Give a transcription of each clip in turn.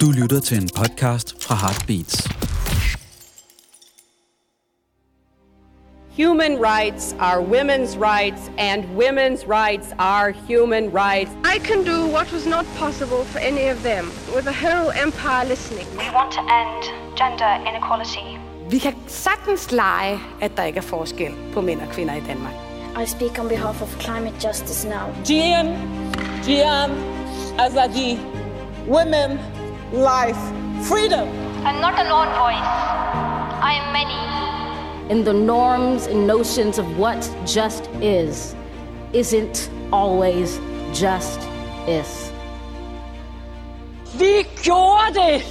Du lytter til en podcast fra Heartbeats. Human rights are women's rights, and women's rights are human rights. I can do what was not possible for any of them, with the whole empire listening. We want to end gender inequality. Vi kan sagtens lege, at der ikke er forskel på mænd og kvinder i Danmark. I speak on behalf of climate justice now. Gian, Gian, Azadi, women, life, freedom. I'm not a lone voice. I am many. And the norms and notions of what just is isn't always just is. Vi gjorde det!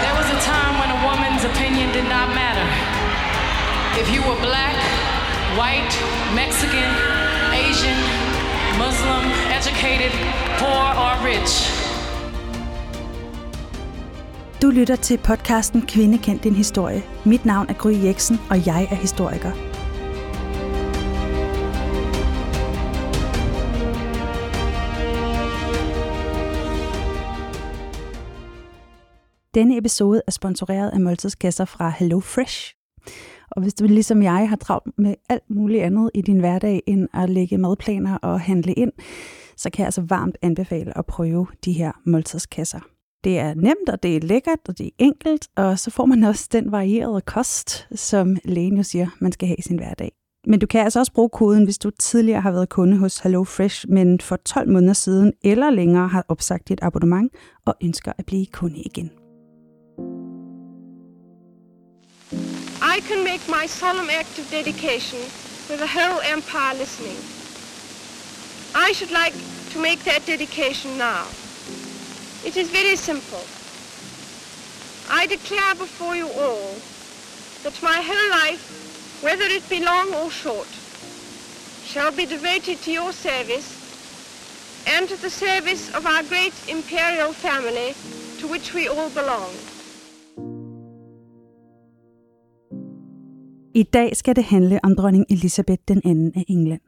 There was a time when a woman's opinion did not matter. If you were black, white, Mexican, Asian, Muslim, educated, poor or rich. Du lytter til podcasten Kvinde kendt din historie. Mit navn er Gry Jeksen, og jeg er historiker. Denne episode er sponsoreret af måltidskasser fra Hello Fresh. Og hvis du ligesom jeg har travlt med alt muligt andet i din hverdag end at lægge madplaner og handle ind, så kan jeg altså varmt anbefale at prøve de her måltidskasser. Det er nemt, og det er lækkert, og det er enkelt, og så får man også den varierede kost, som lægen jo siger, man skal have i sin hverdag. Men du kan altså også bruge koden, hvis du tidligere har været kunde hos Hello Fresh, men for 12 måneder siden eller længere har opsagt dit abonnement og ønsker at blive kunde igen. I can make my solemn act of dedication with the whole empire listening. I should like to make that dedication now. It is very simple. I declare before you all that my whole life, whether it be long or short, shall be devoted to your service and to the service of our great imperial family to which we all belong. I dag skal det handle om dronning Elisabeth den anden af England.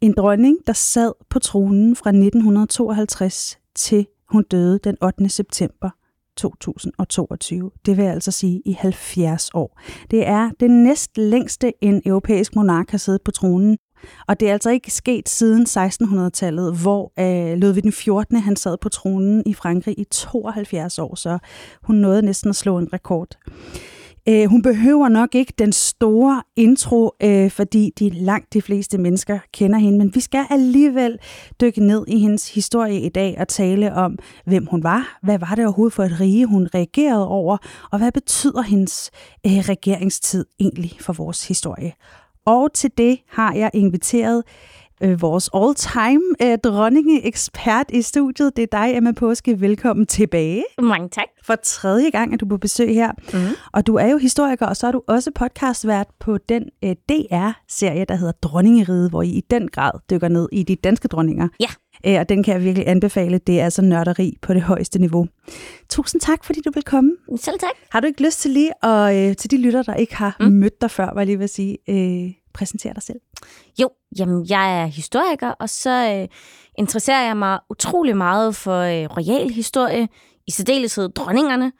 En dronning, der sad på tronen fra 1952 til hun døde den 8. september 2022. Det vil altså sige i 70 år. Det er det næst længste en europæisk monark har siddet på tronen. Og det er altså ikke sket siden 1600-tallet, hvor øh, Ludvig den 14. han sad på tronen i Frankrig i 72 år, så hun nåede næsten at slå en rekord. Øh, hun behøver nok ikke den store intro, øh, fordi de langt de fleste mennesker kender hende, men vi skal alligevel dykke ned i hendes historie i dag og tale om, hvem hun var, hvad var det overhovedet for et rige, hun reagerede over, og hvad betyder hendes øh, regeringstid egentlig for vores historie. Og til det har jeg inviteret øh, vores all-time øh, dronninge-ekspert i studiet. Det er dig, Emma Påske. Velkommen tilbage. Mange tak. For tredje gang er du på besøg her. Mhm. Og du er jo historiker, og så er du også podcastvært på den øh, DR-serie, der hedder Dronningeriget, hvor I i den grad dykker ned i de danske dronninger. Ja. Øh, og den kan jeg virkelig anbefale. Det er altså nørderi på det højeste niveau. Tusind tak, fordi du vil komme. Selv tak. Har du ikke lyst til lige at, øh, til de lytter, der ikke har mm. mødt dig før, var jeg lige ved at sige, øh, præsentere dig selv? Jo, jamen jeg er historiker, og så øh, interesserer jeg mig utrolig meget for øh, royal historie, i særdeleshed dronningerne,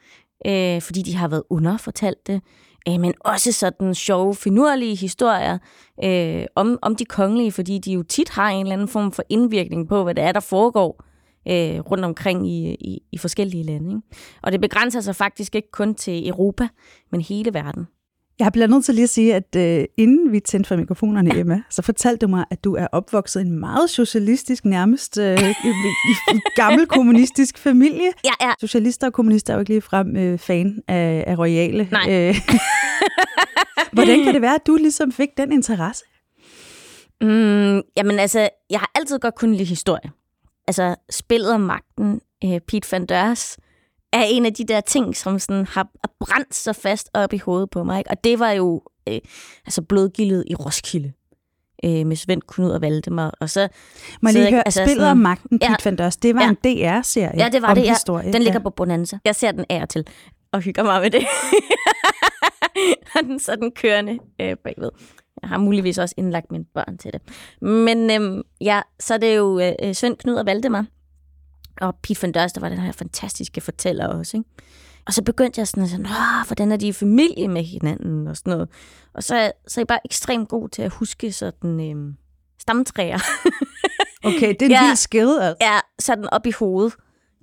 øh, fordi de har været underfortalte, øh, men også sådan sjove, finurlige historier øh, om, om de kongelige, fordi de jo tit har en eller anden form for indvirkning på, hvad det er, der foregår øh, rundt omkring i, i, i forskellige lande. Ikke? Og det begrænser sig faktisk ikke kun til Europa, men hele verden. Jeg bliver nødt til lige at sige, at øh, inden vi tændte for mikrofonerne. Emma, så fortalte du mig, at du er opvokset i en meget socialistisk, nærmest øh, gammel kommunistisk familie. Ja, ja. Socialister og kommunister er jo ikke lige frem øh, fan af, af royale. Nej. Øh, hvordan kan det være, at du ligesom fik den interesse? Mm, jamen altså, jeg har altid godt kunnet lide historie. Altså, spillet om magten, øh, Pete Van Deurs, er en af de der ting, som sådan har brændt sig fast op i hovedet på mig. Ikke? Og det var jo øh, altså blodgildet i Roskilde øh, med Svend Knud og Valdemar. Og så, Må så lige høre, altså, spillet om magten, Pete Ja. Van Deurs, det var Ja. en DR-serie Ja, det var om det. Ja. Den ligger ja. på Bonanza. Jeg ser den af og til og hygger mig med det. og den så den kørende øh, bagved. Jeg har muligvis også indlagt mine børn til det. Men øhm, ja, så er det jo øh, Svend Knud og Valdemar. Og Pete van Dørst, der var den her fantastiske fortæller også. Ikke? Og så begyndte jeg sådan at sige, hvordan er de i familie med hinanden og sådan noget. Og så, så er jeg bare ekstremt god til at huske sådan øhm, stamtræer. okay, det er en ja, helt skede, altså. Ja, sådan op i hovedet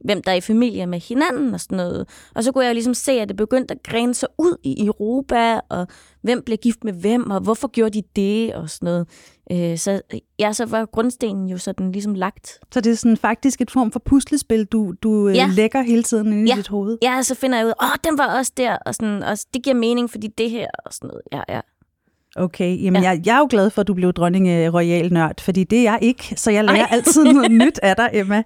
hvem der er i familie med hinanden og sådan noget. Og så kunne jeg ligesom se, at det begyndte at grene sig ud i Europa, og hvem blev gift med hvem, og hvorfor gjorde de det, og sådan noget. Øh, så ja, så var grundstenen jo sådan ligesom lagt. Så det er sådan faktisk et form for puslespil, du, du øh, ja. lægger hele tiden inde ja. i dit hoved? Ja, så finder jeg ud, åh, den var også der, og, sådan, og det giver mening, fordi det her, og sådan noget. Ja, ja. Okay, jamen ja. jeg, jeg er jo glad for, at du blev dronning øh, royal nørd, fordi det er jeg ikke, så jeg lærer Ej. altid noget nyt af dig, Emma.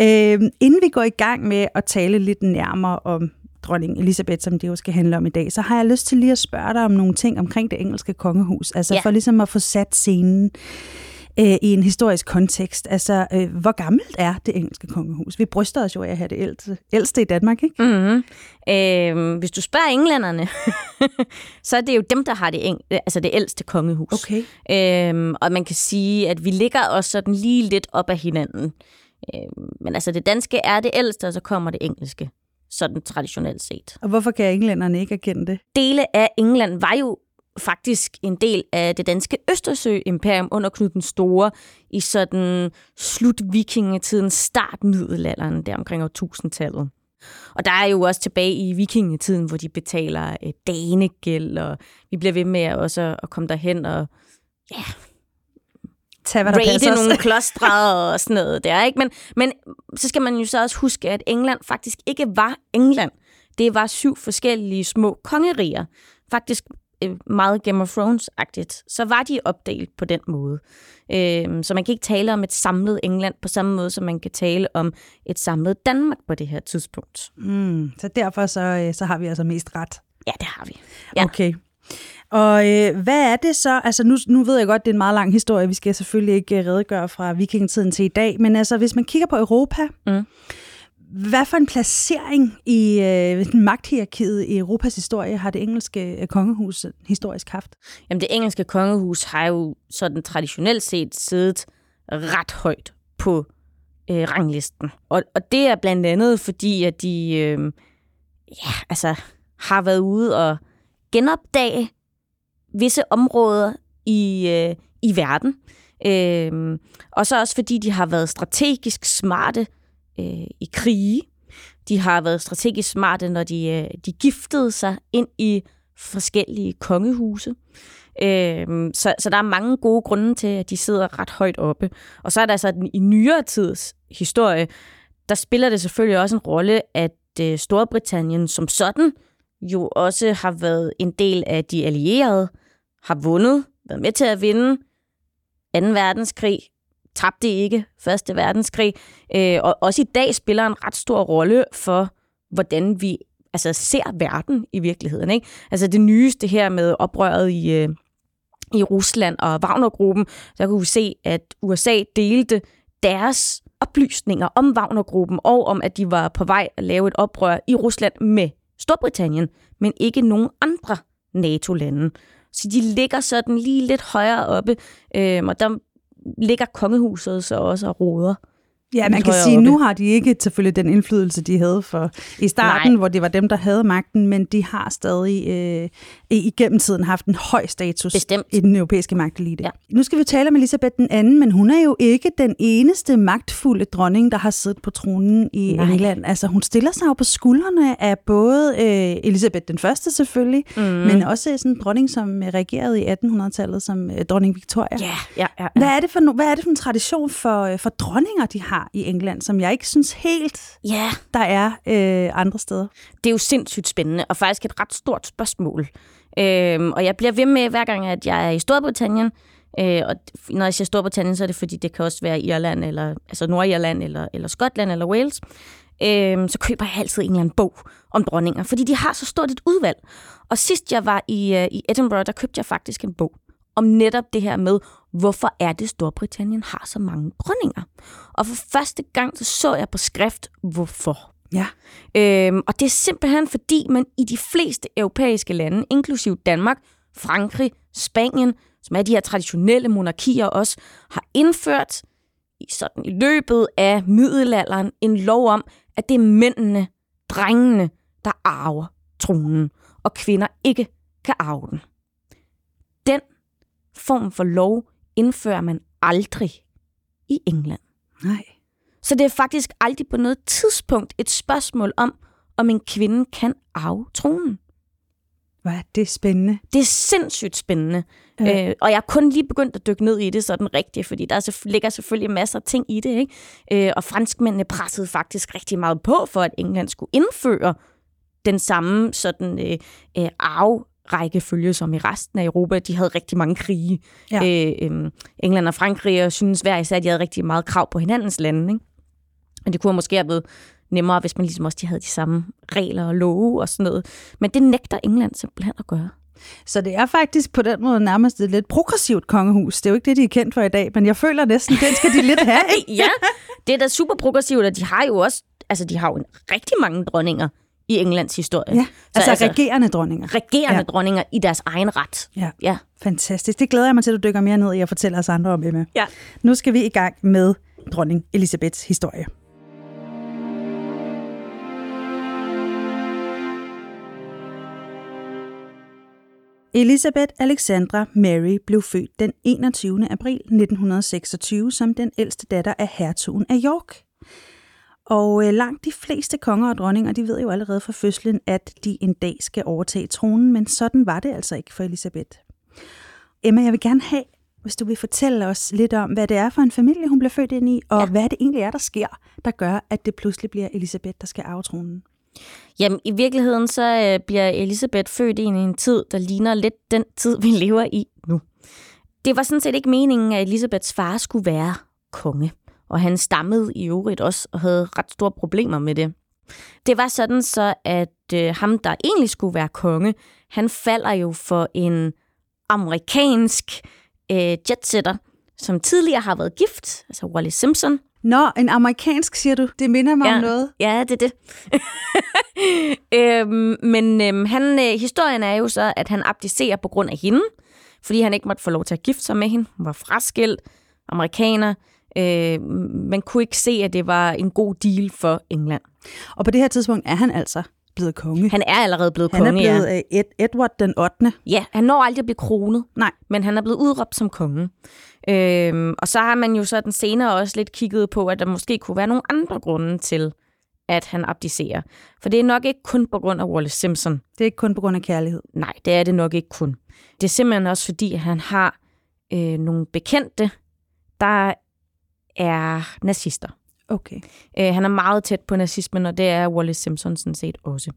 Øh, inden vi går i gang med at tale lidt nærmere om dronning Elisabeth, som det jo skal handle om i dag, så har jeg lyst til lige at spørge dig om nogle ting omkring det engelske kongehus, altså ja. for ligesom at få sat scenen øh, i en historisk kontekst. Altså, øh, hvor gammelt er det engelske kongehus? Vi bryster os jo af at have det ældste, ældste i Danmark, ikke? Mm-hmm. Øh, hvis du spørger englænderne, så er det jo dem, der har det, eng- altså det ældste kongehus. Okay. Øh, og man kan sige, at vi ligger også sådan lige lidt op af hinanden. Øh, men altså, det danske er det ældste, og så kommer det engelske sådan traditionelt set. Og hvorfor kan englænderne ikke erkende det? Dele af England var jo faktisk en del af det danske Østersø-imperium under Knud den Store i sådan slut vikingetiden, start middelalderen, der omkring år 1000-tallet. Og der er jo også tilbage i vikingetiden, hvor de betaler øh, danegæld, og vi bliver ved med også at komme derhen og ja, Tag, hvad der raide nogle klostre og sådan noget der. Ikke? Men, men så skal man jo så også huske, at England faktisk ikke var England. Det var syv forskellige små kongeriger. Faktisk meget Game of Thrones-agtigt, så var de opdelt på den måde. Øh, så man kan ikke tale om et samlet England på samme måde, som man kan tale om et samlet Danmark på det her tidspunkt. Mm, så derfor så, øh, så har vi altså mest ret. Ja, det har vi. Ja. Okay. Og øh, hvad er det så? Altså nu, nu ved jeg godt, det er en meget lang historie. Vi skal selvfølgelig ikke øh, redegøre fra vikingetiden til i dag. Men altså, hvis man kigger på Europa, mm. Hvad for en placering i øh, magthierarkiet i Europas historie har det engelske øh, kongehus historisk haft? Jamen det engelske kongehus har jo sådan traditionelt set siddet ret højt på øh, ranglisten. Og, og det er blandt andet fordi, at de øh, ja, altså, har været ude og genopdage visse områder i, øh, i verden. Øh, og så også fordi de har været strategisk smarte øh, i krige. De har været strategisk smarte, når de, øh, de giftede sig ind i forskellige kongehuse. Øh, så, så der er mange gode grunde til, at de sidder ret højt oppe. Og så er der altså den, i nyere tids historie, der spiller det selvfølgelig også en rolle, at øh, Storbritannien som sådan jo også har været en del af de allierede, har vundet, været med til at vinde 2. verdenskrig, tabte ikke Første Verdenskrig, øh, og også i dag spiller en ret stor rolle for, hvordan vi altså, ser verden i virkeligheden. Ikke? Altså det nyeste her med oprøret i, øh, i Rusland og Wagnergruppen, der kunne vi se, at USA delte deres oplysninger om Wagnergruppen og om, at de var på vej at lave et oprør i Rusland med Storbritannien, men ikke nogen andre NATO-lande. Så de ligger sådan lige lidt højere oppe, øh, og der ligger kongehuset så også og roder. Ja, man kan sige, at nu har de ikke selvfølgelig den indflydelse, de havde for i starten, Nej. hvor det var dem, der havde magten, men de har stadig øh, igennem tiden haft en høj status Bestemt. i den europæiske magtelite. Ja. Nu skal vi tale om Elisabeth den anden, men hun er jo ikke den eneste magtfulde dronning, der har siddet på tronen i Nej. England. Altså, hun stiller sig jo på skuldrene af både øh, Elisabeth den første selvfølgelig, mm. men også sådan en dronning, som regerede i 1800-tallet som øh, dronning Victoria. Ja, ja, ja, ja. Hvad, er det for, hvad er det for en tradition for, øh, for dronninger, de har? Har i England, som jeg ikke synes helt, ja. der er øh, andre steder. Det er jo sindssygt spændende, og faktisk et ret stort spørgsmål. Øhm, og jeg bliver ved med, hver gang at jeg er i Storbritannien, øh, og når jeg siger Storbritannien, så er det fordi, det kan også være Irland, eller, altså Nordirland, eller, eller Skotland, eller Wales, øh, så køber jeg altid en eller anden bog om dronninger, fordi de har så stort et udvalg. Og sidst jeg var i, øh, i Edinburgh, der købte jeg faktisk en bog om netop det her med, hvorfor er det, Storbritannien har så mange dronninger? Og for første gang så, så jeg på skrift, hvorfor. Ja. Øhm, og det er simpelthen fordi, man i de fleste europæiske lande, inklusiv Danmark, Frankrig, Spanien, som er de her traditionelle monarkier også, har indført i, sådan i løbet af middelalderen en lov om, at det er mændene, drengene, der arver tronen, og kvinder ikke kan arve den. Den form for lov indfører man aldrig i England. Nej. Så det er faktisk aldrig på noget tidspunkt et spørgsmål om, om en kvinde kan arve tronen. Hvad er det spændende? Det er sindssygt spændende. Ja. Øh, og jeg har kun lige begyndt at dykke ned i det sådan rigtigt, fordi der så, ligger selvfølgelig masser af ting i det. Ikke? Øh, og franskmændene pressede faktisk rigtig meget på, for at England skulle indføre den samme sådan øh, øh, arverækkefølge som i resten af Europa. De havde rigtig mange krige. Ja. Øh, øh, England og Frankrig og synes hver især, at de havde rigtig meget krav på hinandens lande. Ikke? Og det kunne måske have været nemmere, hvis man ligesom også de havde de samme regler og love og sådan noget. Men det nægter England simpelthen at gøre. Så det er faktisk på den måde nærmest et lidt progressivt kongehus. Det er jo ikke det, de er kendt for i dag, men jeg føler næsten, den skal de lidt have. Ja, det er da super progressivt, og de har jo også, altså de har jo rigtig mange dronninger i Englands historie. Ja, altså, altså regerende dronninger. Regerende ja. dronninger i deres egen ret. Ja. ja, fantastisk. Det glæder jeg mig til, at du dykker mere ned i og fortæller os andre om, Emma. Ja. Nu skal vi i gang med dronning Elisabeths historie. Elisabeth Alexandra Mary blev født den 21. april 1926 som den ældste datter af hertugen af York. Og øh, langt de fleste konger og dronninger, de ved jo allerede fra fødslen, at de en dag skal overtage tronen, men sådan var det altså ikke for Elisabeth. Emma, jeg vil gerne have, hvis du vil fortælle os lidt om, hvad det er for en familie, hun blev født ind i, og ja. hvad det egentlig er, der sker, der gør, at det pludselig bliver Elisabeth, der skal arve tronen. Jamen, i virkeligheden så øh, bliver Elisabeth født ind i en tid, der ligner lidt den tid, vi lever i nu. Det var sådan set ikke meningen, at Elisabeths far skulle være konge, og han stammede i øvrigt også og havde ret store problemer med det. Det var sådan så, at øh, ham, der egentlig skulle være konge, han falder jo for en amerikansk øh, jetsetter, som tidligere har været gift, altså Wally Simpson, Nå, en amerikansk, siger du. Det minder mig ja, om noget. Ja, det er det. øhm, men øhm, han, øh, historien er jo så, at han abdicerer på grund af hende, fordi han ikke måtte få lov til at gifte sig med hende. Hun var fraskilt, amerikaner, øh, man kunne ikke se, at det var en god deal for England. Og på det her tidspunkt er han altså blevet konge. Han er allerede blevet han konge, Han er blevet ja. Ed- Edward den 8. Ja, han når aldrig at blive kronet. Nej. Men han er blevet udråbt som konge. Øhm, og så har man jo så den senere også lidt kigget på, at der måske kunne være nogle andre grunde til, at han abdicerer. For det er nok ikke kun på grund af Wallace Simpson. Det er ikke kun på grund af kærlighed. Nej, det er det nok ikke kun. Det er simpelthen også fordi, at han har øh, nogle bekendte, der er nazister. Okay. Øh, han er meget tæt på nazismen, og det er Wallace Simpson sådan set også.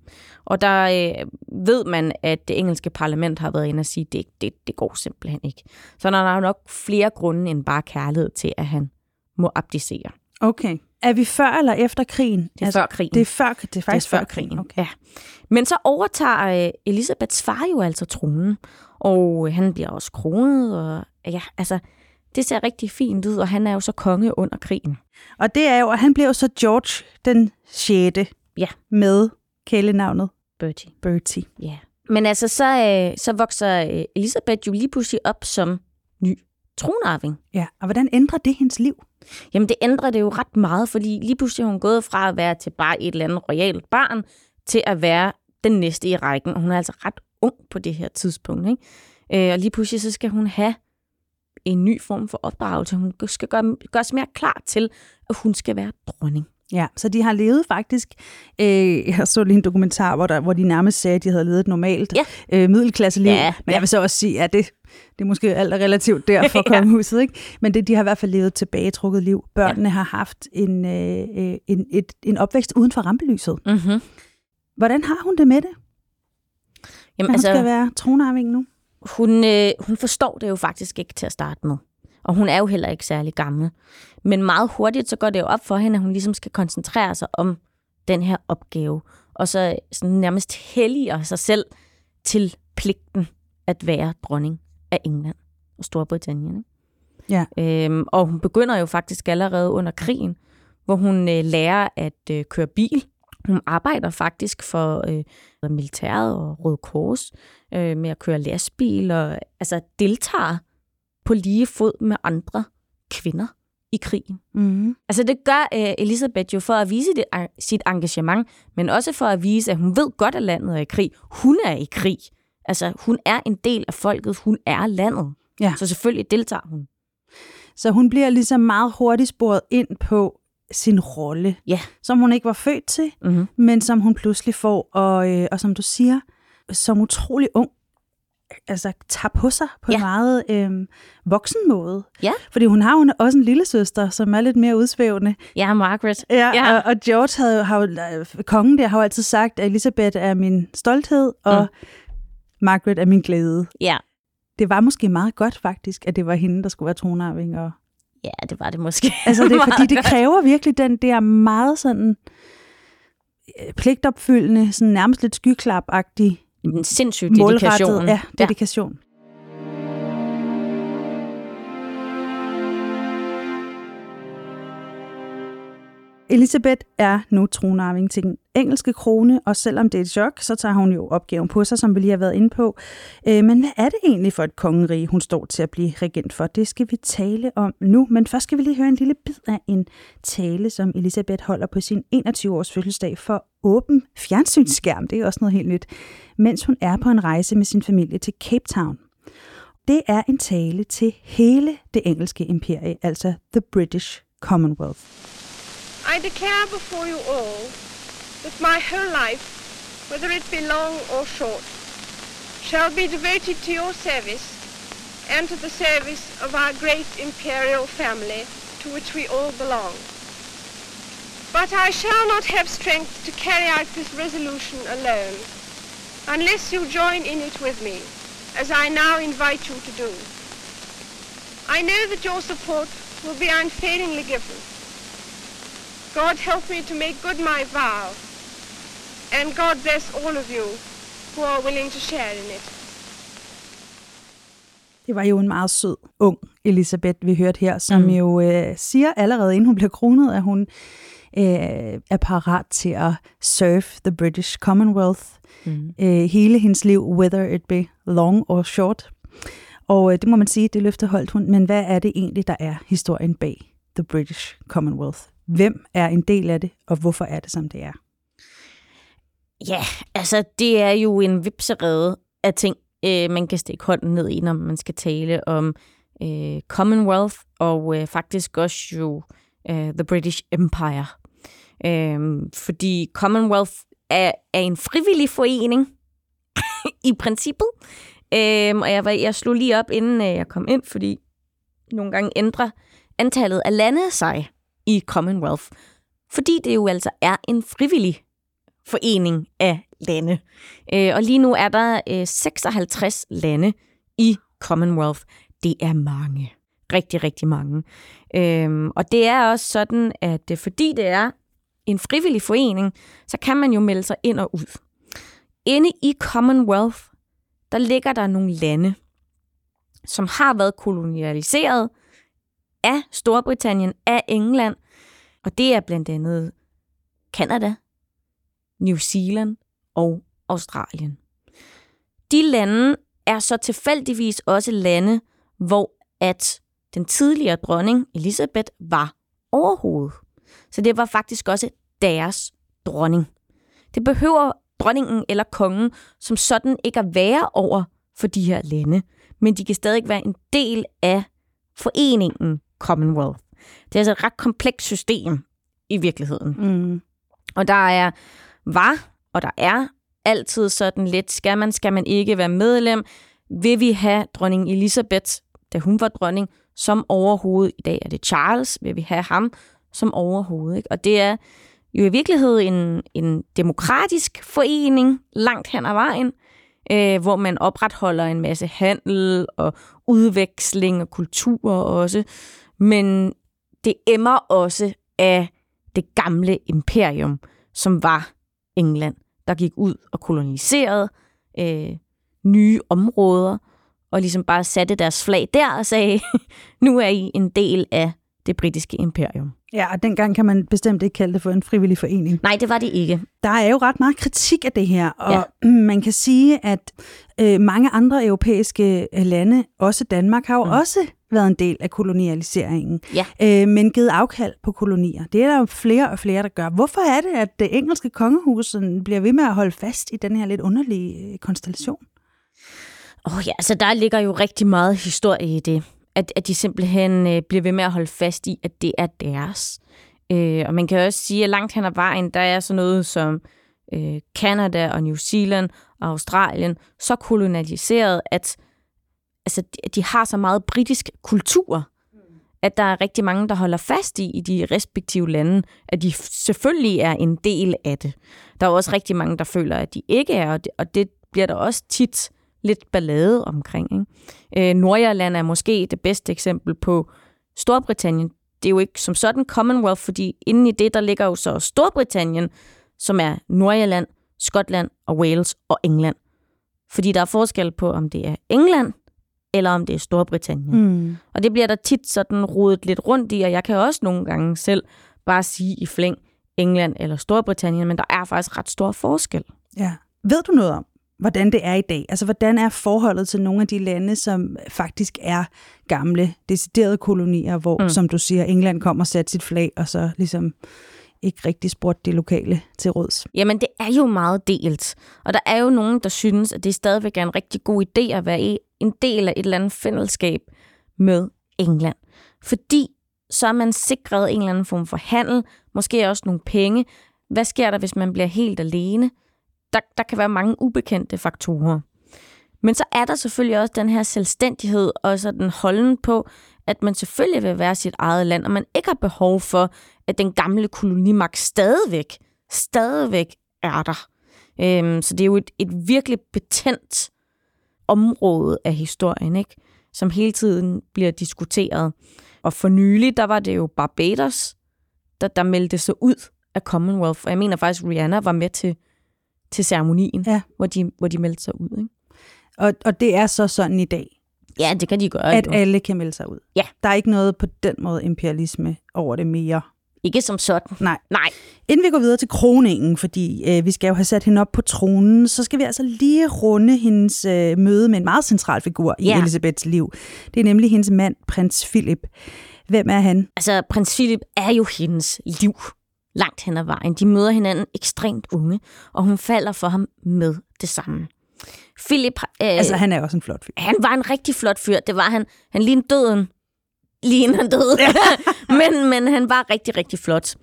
Og der øh, ved man, at det engelske parlament har været inde og sige, at det, det, det går simpelthen ikke. Så der er nok flere grunde end bare kærlighed til, at han må abdicere. Okay. Er vi før eller efter krigen? Det er altså, før krigen. Det er, før, det er faktisk det er før, før krigen. Okay. Ja. Men så overtager øh, Elisabeths far jo altså tronen, og han bliver også kronet, og ja, altså, det ser rigtig fint ud, og han er jo så konge under krigen. Og det er jo, at han bliver jo så George den 6. Ja. Med kælenavnet Bertie. Bertie. Ja. Men altså, så, øh, så vokser øh, Elisabeth jo lige pludselig op som ny tronarving. Ja, og hvordan ændrer det hendes liv? Jamen, det ændrer det jo ret meget, fordi lige pludselig er hun gået fra at være til bare et eller andet royalt barn, til at være den næste i rækken. Og hun er altså ret ung på det her tidspunkt. Ikke? Øh, og lige pludselig så skal hun have en ny form for opdragelse. Hun skal gøre, gøres mere klar til, at hun skal være dronning. Ja, så de har levet faktisk, øh, jeg så lige en dokumentar, hvor, der, hvor de nærmest sagde, at de havde levet et normalt ja. øh, middelklasseliv. Ja, men jeg vil så også sige, at det, det er måske alt er relativt der for ja. kongehuset. Ikke? Men det, de har i hvert fald levet tilbagetrukket liv. Børnene ja. har haft en, øh, øh, en, et, en opvækst uden for rampelyset. Mm-hmm. Hvordan har hun det med det? Jamen, hun altså, skal være tronarving nu? Hun, øh, hun forstår det jo faktisk ikke til at starte med. Og hun er jo heller ikke særlig gammel. Men meget hurtigt så går det jo op for hende, at hun ligesom skal koncentrere sig om den her opgave. Og så sådan nærmest helliger sig selv til pligten at være dronning af England og Storbritannien. Ikke? Ja. Øhm, og hun begynder jo faktisk allerede under krigen, hvor hun øh, lærer at øh, køre bil. Hun arbejder faktisk for øh, militæret og Røde Kors øh, med at køre lastbil og altså deltager på lige fod med andre kvinder i krigen. Mm. Altså det gør øh, Elisabeth jo for at vise det, sit engagement, men også for at vise, at hun ved godt, at landet er i krig. Hun er i krig. Altså hun er en del af folket. Hun er landet. Ja. Så selvfølgelig deltager hun. Så hun bliver ligesom meget hurtigt sporet ind på sin rolle, ja. som hun ikke var født til, mm-hmm. men som hun pludselig får, og, øh, og som du siger, som utrolig ung, altså tager på sig på ja. en meget øh, voksen måde. Ja. Fordi hun har jo også en lille søster, som er lidt mere udsvævende. Ja, Margaret. Ja, ja. Og, og George havde, har jo, kongen der har jo altid sagt, at Elisabeth er min stolthed, og mm. Margaret er min glæde. Ja. Det var måske meget godt faktisk, at det var hende, der skulle være tronarving. Og... Ja, det var det måske. Altså, det er, fordi det kræver virkelig den der meget sådan pligtopfyldende, sådan nærmest lidt skyklap-agtig en sindssyg dedikation. Ja, dedikation. Elisabeth er nu tronarving til den engelske krone, og selvom det er et chok, så tager hun jo opgaven på sig, som vi lige har været inde på. Øh, men hvad er det egentlig for et kongerige, hun står til at blive regent for? Det skal vi tale om nu, men først skal vi lige høre en lille bid af en tale, som Elisabeth holder på sin 21-års fødselsdag for åben fjernsynsskærm. Det er også noget helt nyt. Mens hun er på en rejse med sin familie til Cape Town. Det er en tale til hele det engelske imperie, altså The British Commonwealth. I declare before you all that my whole life, whether it be long or short, shall be devoted to your service and to the service of our great imperial family to which we all belong. But I shall not have strength to carry out this resolution alone, unless you join in it with me, as I now invite you to do. I know that your support will be unfailingly given. God help me to make good my vow, and God bless all of you who are willing to share in it. Det var jo en meget sød, ung Elisabeth, vi hørte her, som mm. jo øh, siger allerede, inden hun bliver kronet, at hun øh, er parat til at serve the British Commonwealth mm. øh, hele hendes liv, whether it be long or short. Og øh, det må man sige, det løfte holdt hun. Men hvad er det egentlig, der er historien bag the British Commonwealth? Hvem er en del af det, og hvorfor er det, som det er? Ja, altså det er jo en vipserede af ting, øh, man kan stikke hånden ned i, når man skal tale om øh, Commonwealth, og øh, faktisk også jo øh, The British Empire. Øh, fordi Commonwealth er, er en frivillig forening, i princippet. Øh, og jeg, var, jeg slog lige op, inden øh, jeg kom ind, fordi nogle gange ændrer antallet af lande sig i Commonwealth. Fordi det jo altså er en frivillig forening af lande. Øh, og lige nu er der øh, 56 lande i Commonwealth. Det er mange. Rigtig, rigtig mange. Øhm, og det er også sådan, at øh, fordi det er en frivillig forening, så kan man jo melde sig ind og ud. Inde i Commonwealth, der ligger der nogle lande, som har været kolonialiseret af Storbritannien, af England, og det er blandt andet Kanada, New Zealand og Australien. De lande er så tilfældigvis også lande, hvor at den tidligere dronning Elisabeth var overhoved. Så det var faktisk også deres dronning. Det behøver dronningen eller kongen som sådan ikke at være over for de her lande, men de kan stadig være en del af foreningen Commonwealth. Det er altså et ret komplekst system i virkeligheden. Mm. Og der er var, og der er altid sådan lidt, skal man, skal man ikke være medlem? Vil vi have dronning Elisabeth, da hun var dronning, som overhoved? I dag er det Charles. Vil vi have ham som overhoved? Ikke? Og det er jo i virkeligheden en, en demokratisk forening langt hen ad vejen, øh, hvor man opretholder en masse handel og udveksling og kultur også. Men det emmer også af det gamle imperium, som var England, der gik ud og koloniserede øh, nye områder, og ligesom bare satte deres flag der og sagde, nu er I en del af det britiske imperium. Ja, og dengang kan man bestemt ikke kalde det for en frivillig forening. Nej, det var det ikke. Der er jo ret meget kritik af det her, og ja. man kan sige, at øh, mange andre europæiske øh, lande, også Danmark, har jo mm. også været en del af kolonialiseringen, ja. øh, men givet afkald på kolonier. Det er der jo flere og flere, der gør. Hvorfor er det, at det engelske kongehus bliver ved med at holde fast i den her lidt underlige øh, konstellation? Åh oh, ja, altså der ligger jo rigtig meget historie i det. At, at de simpelthen øh, bliver ved med at holde fast i, at det er deres. Øh, og man kan også sige, at langt hen ad vejen, der er sådan noget som øh, Canada og New Zealand og Australien så kolonialiseret, at altså, de har så meget britisk kultur, at der er rigtig mange, der holder fast i, i de respektive lande, at de selvfølgelig er en del af det. Der er også rigtig mange, der føler, at de ikke er, og det, og det bliver der også tit lidt ballade omkring. Ikke? Øh, Nordjylland er måske det bedste eksempel på Storbritannien. Det er jo ikke som sådan Commonwealth, fordi inden i det, der ligger jo så Storbritannien, som er Nordjylland, Skotland og Wales og England. Fordi der er forskel på, om det er England, eller om det er Storbritannien. Mm. Og det bliver der tit sådan rodet lidt rundt i, og jeg kan også nogle gange selv bare sige i flæng England eller Storbritannien, men der er faktisk ret stor forskel. Ja. Ved du noget om, hvordan det er i dag? Altså, hvordan er forholdet til nogle af de lande, som faktisk er gamle, deciderede kolonier, hvor, mm. som du siger, England kommer og sætter sit flag, og så ligesom ikke rigtig spurgt de lokale til råds. Jamen, det er jo meget delt. Og der er jo nogen, der synes, at det stadigvæk er en rigtig god idé at være en del af et eller andet fællesskab med England. Fordi så er man sikret en eller anden form for handel, måske også nogle penge. Hvad sker der, hvis man bliver helt alene? Der, der kan være mange ubekendte faktorer. Men så er der selvfølgelig også den her selvstændighed, og så den holden på, at man selvfølgelig vil være sit eget land, og man ikke har behov for, at den gamle kolonimagt stadigvæk, stadigvæk er der. Øhm, så det er jo et, et virkelig betændt område af historien, ikke? som hele tiden bliver diskuteret. Og for nylig, der var det jo Barbados, der, der meldte sig ud af Commonwealth. Og jeg mener faktisk, Rihanna var med til, til ceremonien, ja. hvor, de, hvor de meldte sig ud. Ikke? Og, og det er så sådan i dag? Ja, det kan de gøre. At jo. alle kan melde sig ud? Ja. Der er ikke noget på den måde imperialisme over det mere? Ikke som sådan. Nej. Nej. Inden vi går videre til kroningen, fordi øh, vi skal jo have sat hende op på tronen, så skal vi altså lige runde hendes øh, møde med en meget central figur i ja. Elisabeths liv. Det er nemlig hendes mand, prins Philip. Hvem er han? Altså, prins Philip er jo hendes liv langt hen ad vejen. De møder hinanden ekstremt unge, og hun falder for ham med det samme. Philip... Øh, altså, han er også en flot fyr. Han var en rigtig flot fyr. Det var han. Han lignede døden, lige han døde. men, men han var rigtig, rigtig flot.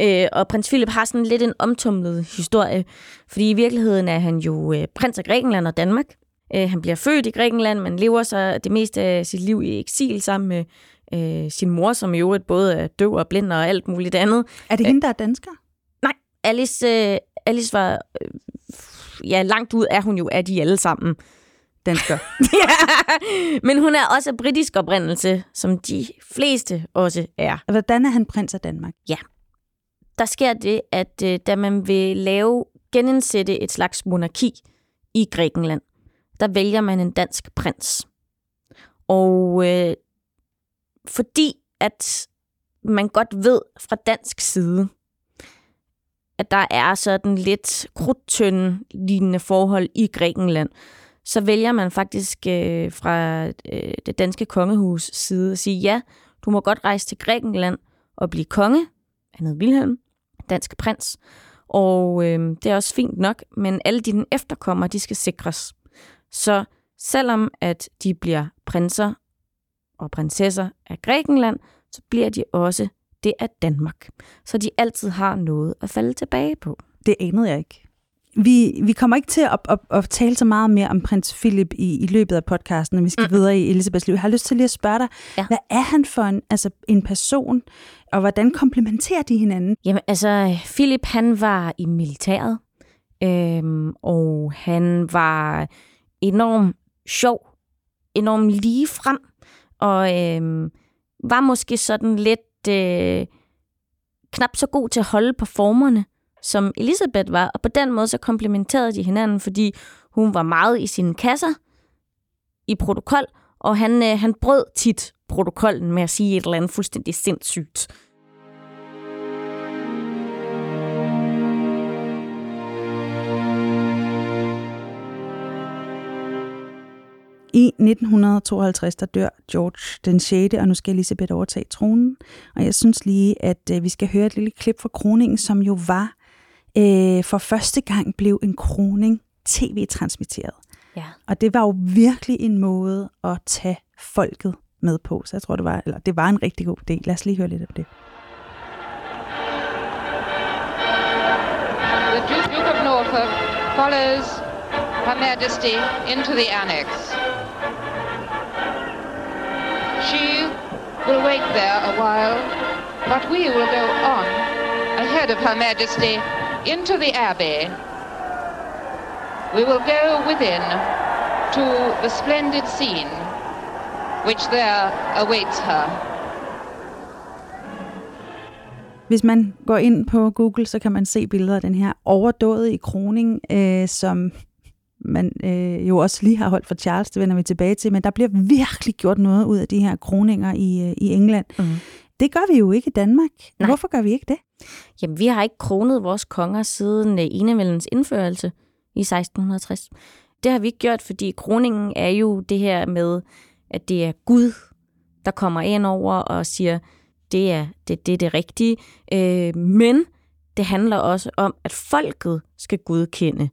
Øh, og prins Philip har sådan lidt en omtumlet historie, fordi i virkeligheden er han jo øh, prins af Grækenland og Danmark. Øh, han bliver født i Grækenland, men lever så det meste af sit liv i eksil sammen med øh, sin mor, som i øvrigt både er døv og blind og alt muligt andet. Er det hende, der er dansker? Nej, Alice, øh, Alice var... Ja, langt ud er hun jo af de alle sammen dansker. ja, men hun er også af britisk oprindelse, som de fleste også er. Hvordan er han prins af Danmark? Ja. Der sker det, at øh, da man vil lave, genindsætte et slags monarki i Grækenland, der vælger man en dansk prins. Og øh, fordi at man godt ved fra dansk side, at der er sådan lidt krudtønde lignende forhold i Grækenland, så vælger man faktisk øh, fra øh, det danske kongehus side at sige, ja, du må godt rejse til Grækenland og blive konge. Han hed Wilhelm, dansk prins. Og øh, det er også fint nok, men alle dine efterkommere, de skal sikres. Så selvom at de bliver prinser og prinsesser af Grækenland, så bliver de også det af Danmark. Så de altid har noget at falde tilbage på. Det anede jeg ikke. Vi, vi kommer ikke til at, at, at tale så meget mere om prins Philip i, i løbet af podcasten, når vi skal mm. videre i Elisabeths liv. Jeg har lyst til lige at spørge dig, ja. hvad er han for en, altså en person, og hvordan komplementerer de hinanden? Jamen altså, Philip han var i militæret, øhm, og han var enormt sjov, enormt lige frem, og øhm, var måske sådan lidt øh, knap så god til at holde på formerne som Elisabeth var, og på den måde så komplementerede de hinanden, fordi hun var meget i sine kasser i protokol, og han, øh, han brød tit protokollen med at sige et eller andet fuldstændig sindssygt. I 1952, der dør George den 6., og nu skal Elisabeth overtage tronen. Og jeg synes lige, at øh, vi skal høre et lille klip fra kroningen, som jo var øh, for første gang blev en kroning tv-transmitteret. Ja. Og det var jo virkelig en måde at tage folket med på. Så jeg tror, det var, eller det var en rigtig god idé. Lad os lige høre lidt af det. The Duke of Norfolk follows Her Majesty into the annex. She will wait there a while, but we will go on ahead of Her Majesty into the Abbey. We will go within to the splendid scene which there awaits her. Hvis man går ind på Google, så kan man se billeder af den her overdåde i kroning, øh, som man øh, jo også lige har holdt for Charles, det vender vi tilbage til, men der bliver virkelig gjort noget ud af de her kroninger i, øh, i England. Mm. Det gør vi jo ikke i Danmark. Nej. Hvorfor gør vi ikke det? Jamen, vi har ikke kronet vores konger siden øh, enevældens indførelse i 1660. Det har vi ikke gjort, fordi kroningen er jo det her med, at det er Gud, der kommer ind over og siger, det er det, det, er det rigtige. Øh, men det handler også om, at folket skal godkende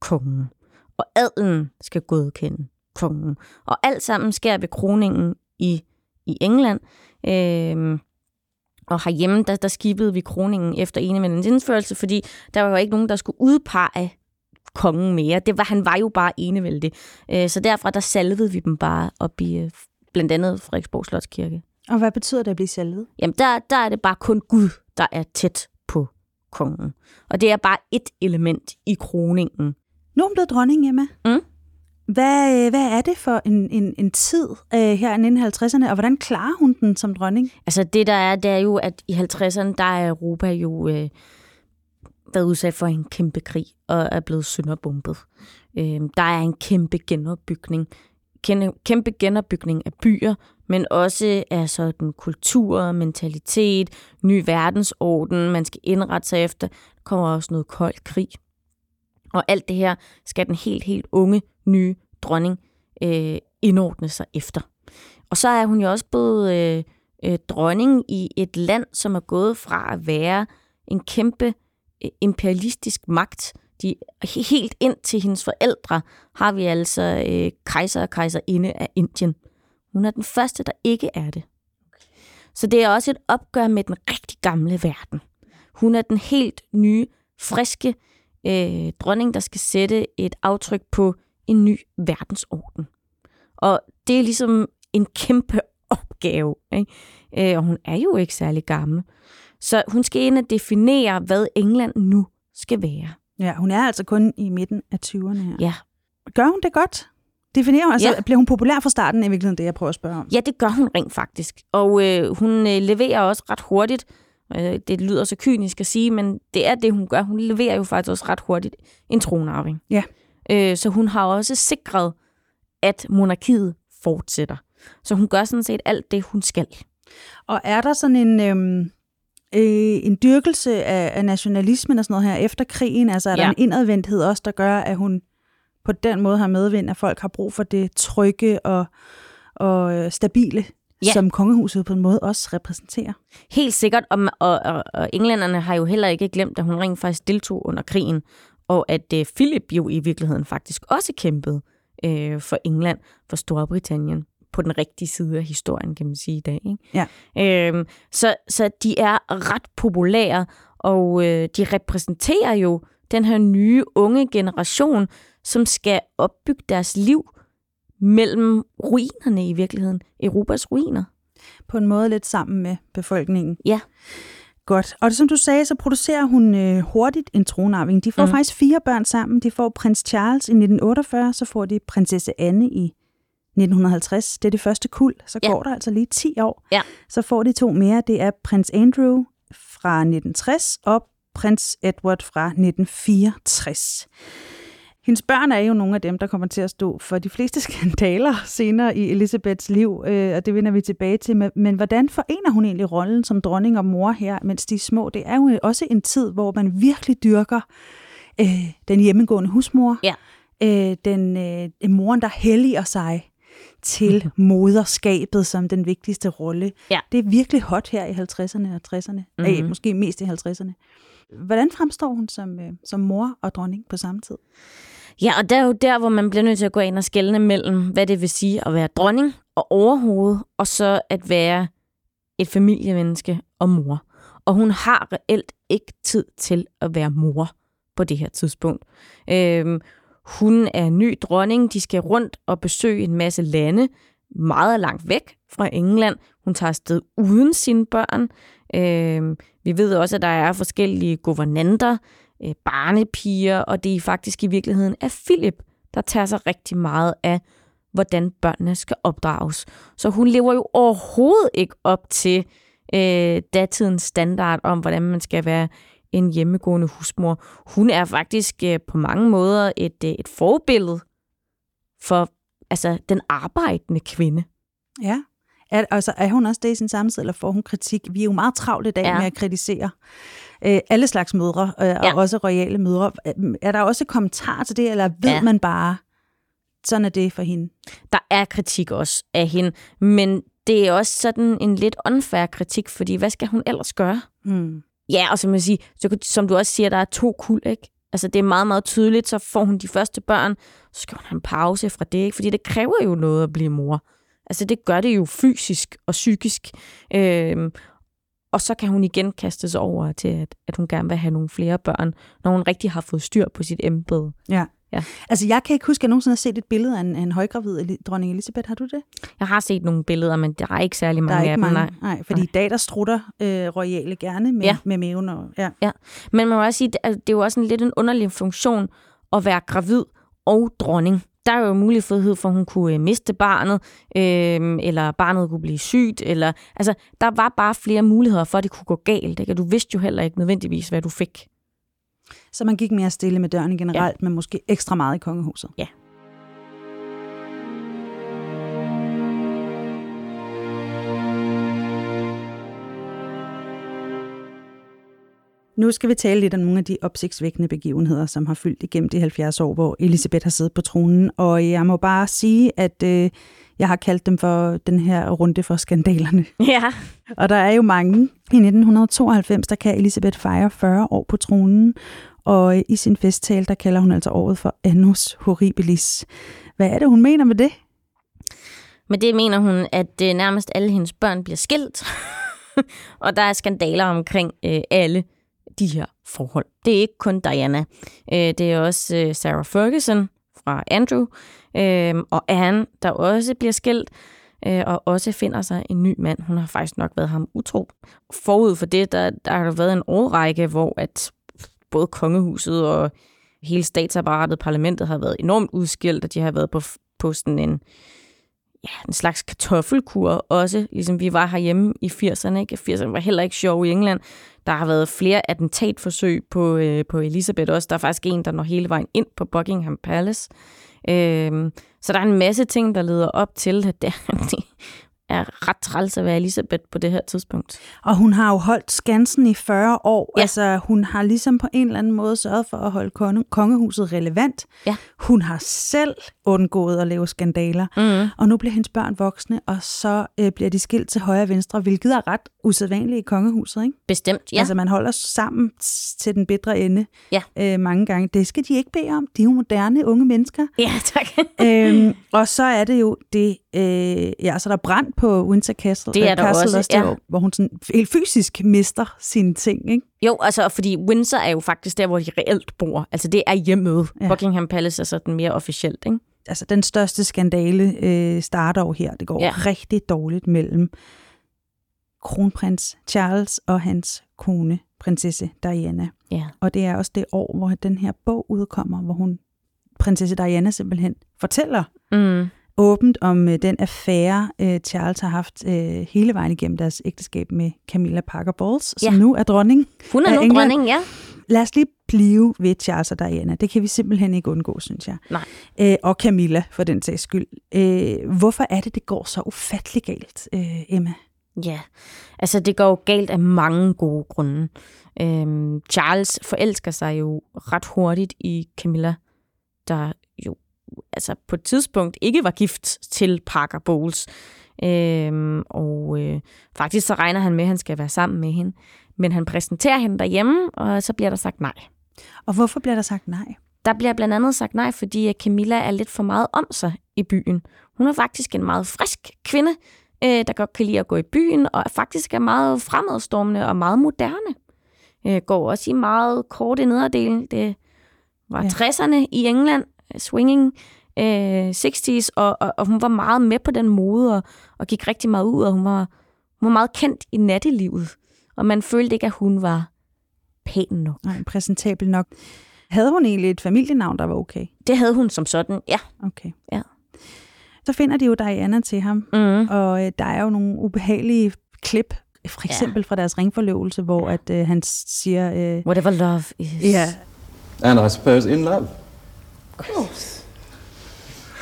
kongen, og adelen skal godkende kongen. Og alt sammen sker ved kroningen i, i England. Øh, og herhjemme, der, der skibede vi kroningen efter enemændens indførelse, fordi der var jo ikke nogen, der skulle udpege kongen mere. Det var, han var jo bare enevældig. Øh, så derfra, der salvede vi dem bare op i øh, blandt andet Frederiksborg Slotskirke. Og hvad betyder det at blive salvet? Jamen, der, der er det bare kun Gud, der er tæt på kongen. Og det er bare et element i kroningen. Nu er hun blevet dronning, Emma. Mm. Hvad, hvad er det for en, en, en tid øh, her i 1950'erne, og hvordan klarer hun den som dronning? Altså det der er, det er jo, at i 50'erne, der er Europa jo øh, været udsat for en kæmpe krig og er blevet sønderbumpet. Øh, der er en kæmpe genopbygning. Kæmpe genopbygning af byer, men også af sådan kultur, mentalitet, ny verdensorden, man skal indrette sig efter. Der kommer også noget kold krig. Og alt det her skal den helt, helt unge, nye dronning øh, indordne sig efter. Og så er hun jo også blevet øh, øh, dronning i et land, som er gået fra at være en kæmpe øh, imperialistisk magt. De, helt ind til hendes forældre har vi altså øh, kejser og kejserinde af Indien. Hun er den første, der ikke er det. Så det er også et opgør med den rigtig gamle verden. Hun er den helt nye, friske øh, dronning, der skal sætte et aftryk på en ny verdensorden. Og det er ligesom en kæmpe opgave. Ikke? Øh, og hun er jo ikke særlig gammel. Så hun skal ind og definere, hvad England nu skal være. Ja, hun er altså kun i midten af 20'erne her. Ja. Gør hun det godt? Definerer hun, altså, ja. bliver hun populær fra starten, i virkeligheden det, jeg prøver at spørge om? Ja, det gør hun rent faktisk. Og øh, hun øh, leverer også ret hurtigt. Øh, det lyder så kynisk at sige, men det er det, hun gør. Hun leverer jo faktisk også ret hurtigt en tronarving. Ja. Øh, så hun har også sikret, at monarkiet fortsætter. Så hun gør sådan set alt det, hun skal. Og er der sådan en... Øhm øh, en dyrkelse af, af nationalismen og sådan noget her efter krigen? Altså er der ja. en indadvendthed også, der gør, at hun på den måde har medvind, at folk har brug for det trygge og, og øh, stabile, ja. som kongehuset på en måde også repræsenterer? Helt sikkert, og, og, og, og englænderne har jo heller ikke glemt, at hun rent faktisk deltog under krigen, og at øh, Philip jo i virkeligheden faktisk også kæmpede øh, for England, for Storbritannien på den rigtige side af historien, kan man sige i dag. Ikke? Ja. Øhm, så, så de er ret populære, og øh, de repræsenterer jo den her nye unge generation, som skal opbygge deres liv mellem ruinerne i virkeligheden. Europas ruiner. På en måde lidt sammen med befolkningen. Ja. Godt. Og som du sagde, så producerer hun øh, hurtigt en tronarving. De får mm. faktisk fire børn sammen. De får prins Charles i 1948, så får de prinsesse Anne i 1950. Det er det første kul. Så ja. går der altså lige 10 år. Ja. Så får de to mere. Det er prins Andrew fra 1960 og prins Edward fra 1964. Hendes børn er jo nogle af dem, der kommer til at stå for de fleste skandaler senere i Elisabeths liv, øh, og det vender vi tilbage til. Men hvordan forener hun egentlig rollen som dronning og mor her, mens de er små? Det er jo også en tid, hvor man virkelig dyrker øh, den hjemmegående husmor. Ja. øh, den øh, moren, der helliger sig til moderskabet som den vigtigste rolle. Ja. Det er virkelig hot her i 50'erne og 60'erne. Mm-hmm. Øh, måske mest i 50'erne. Hvordan fremstår hun som, øh, som mor og dronning på samme tid? Ja, og der er jo der, hvor man bliver nødt til at gå ind og skælne mellem, hvad det vil sige at være dronning og overhoved, og så at være et familiemenneske og mor. Og hun har reelt ikke tid til at være mor på det her tidspunkt. Øhm, hun er ny dronning. De skal rundt og besøge en masse lande, meget langt væk fra England. Hun tager afsted uden sine børn. Øhm, vi ved også, at der er forskellige guvernanter, øh, barnepiger, og det er faktisk i virkeligheden er Philip, der tager sig rigtig meget af, hvordan børnene skal opdrages. Så hun lever jo overhovedet ikke op til øh, datidens standard om, hvordan man skal være en hjemmegående husmor. Hun er faktisk øh, på mange måder et, øh, et forbillede for altså, den arbejdende kvinde. Ja. Er, altså, er hun også det i sin samtid, eller får hun kritik? Vi er jo meget travlt i dag ja. med at kritisere øh, alle slags mødre, øh, ja. og også royale mødre. Er der også kommentar til det, eller ved ja. man bare, sådan er det for hende? Der er kritik også af hende, men det er også sådan en lidt unfair kritik, fordi hvad skal hun ellers gøre? Hmm. Ja, og som, jeg siger, så, som du også siger, der er to kul, ikke? Altså, det er meget, meget tydeligt, så får hun de første børn, så skal hun have en pause fra det, ikke? Fordi det kræver jo noget at blive mor. Altså, det gør det jo fysisk og psykisk. Øhm, og så kan hun igen kaste sig over til, at, at hun gerne vil have nogle flere børn, når hun rigtig har fået styr på sit embede. Ja. Ja. Altså, jeg kan ikke huske, at jeg nogensinde har set et billede af en, en højgravid dronning Elisabeth. Har du det? Jeg har set nogle billeder, men der er ikke særlig mange der er ikke af mange. dem. Nej, fordi nej. i dag, der strutter øh, royale gerne med, Ja. med maven. Og, ja. Ja, men man må også sige, at det er jo også en lidt en underlig funktion at være gravid og dronning. Der er jo mulighed for, at hun kunne øh, miste barnet, øh, eller barnet kunne blive sygt, eller altså, der var bare flere muligheder for, at det kunne gå galt. Ikke? Og du vidste jo heller ikke nødvendigvis, hvad du fik. Så man gik mere stille med dørene generelt, ja. men måske ekstra meget i kongehuset. Ja. Nu skal vi tale lidt om nogle af de opsigtsvækkende begivenheder, som har fyldt igennem de 70 år, hvor Elisabeth har siddet på tronen. Og jeg må bare sige, at øh, jeg har kaldt dem for den her runde for skandalerne. Ja. Og der er jo mange. I 1992, der kan Elisabeth fejre 40 år på tronen, og i sin festtale, der kalder hun altså året for Annus Horribilis. Hvad er det, hun mener med det? Med det mener hun, at øh, nærmest alle hendes børn bliver skilt, og der er skandaler omkring øh, alle de her forhold. Det er ikke kun Diana. Øh, det er også øh, Sarah Ferguson fra Andrew, øh, og Anne, der også bliver skilt, øh, og også finder sig en ny mand. Hun har faktisk nok været ham utro. Forud for det, der, der har der været en årrække, hvor at både kongehuset og hele statsapparatet, parlamentet har været enormt udskilt, og de har været på, på sådan en, ja, en slags kartoffelkur også, ligesom vi var herhjemme i 80'erne. Ikke? 80'erne var heller ikke sjov i England. Der har været flere attentatforsøg på, øh, på Elisabeth også. Der er faktisk en, der når hele vejen ind på Buckingham Palace. Øh, så der er en masse ting, der leder op til, at det, det er ret træls at være Elisabeth på det her tidspunkt. Og hun har jo holdt skansen i 40 år. Ja. Altså, hun har ligesom på en eller anden måde sørget for at holde konge, kongehuset relevant. Ja. Hun har selv undgået at lave skandaler. Mm. Og nu bliver hendes børn voksne, og så øh, bliver de skilt til højre og venstre, hvilket er ret usædvanligt i kongehuset, ikke? Bestemt, ja. Altså, man holder sammen til den bedre ende ja. øh, mange gange. Det skal de ikke bede om. De er jo moderne unge mennesker. Ja, tak. øhm, og så er det jo det, øh, ja, så der er brand på Windsor Castle, Det er der Castle også, der, ja. hvor, hvor hun sådan helt fysisk mister sine ting, ikke? Jo, altså, fordi Windsor er jo faktisk der, hvor de reelt bor. Altså, det er hjemmet. Ja. Buckingham Palace er sådan mere officielt, ikke? Altså, den største skandale øh, starter jo her. Det går ja. rigtig dårligt mellem kronprins Charles og hans kone, prinsesse Diana. Ja. Og det er også det år, hvor den her bog udkommer, hvor hun, prinsesse Diana simpelthen fortæller Mm. Åbent om øh, den affære, øh, Charles har haft øh, hele vejen igennem deres ægteskab med Camilla Parker Bowles, som Ja. nu er dronning. Hun er nu England. dronning, ja. Lad os lige blive ved Charles og Diana. Det kan vi simpelthen ikke undgå, synes jeg. Nej. Øh, og Camilla, for den sags skyld. Øh, hvorfor er det, det går så ufattelig galt, øh, Emma? Ja, altså det går jo galt af mange gode grunde. Øhm, Charles forelsker sig jo ret hurtigt i Camilla, der altså på et tidspunkt ikke var gift til Parker Bowles. Øhm, og øh, faktisk så regner han med, at han skal være sammen med hende. Men han præsenterer hende derhjemme, og så bliver der sagt nej. Og hvorfor bliver der sagt nej? Der bliver blandt andet sagt nej, fordi Camilla er lidt for meget om sig i byen. Hun er faktisk en meget frisk kvinde, øh, der godt kan lide at gå i byen, og faktisk er meget fremadstormende og meget moderne. Øh, går også i meget korte nederdele. Det var ja. 60'erne i England, swinging øh, 60's, og, og, og hun var meget med på den mode, og, og gik rigtig meget ud, og hun var, hun var meget kendt i nattelivet. Og man følte ikke, at hun var pæn nok. Nej, præsentabel nok. Havde hun egentlig et familienavn, der var okay? Det havde hun som sådan, ja. Okay. Ja. Så finder de jo Diana til ham, mm. og øh, der er jo nogle ubehagelige klip, for eksempel ja. fra deres ringforlovelse, hvor at øh, han siger... Øh, Whatever love is. Ja. And I suppose in love. Of course.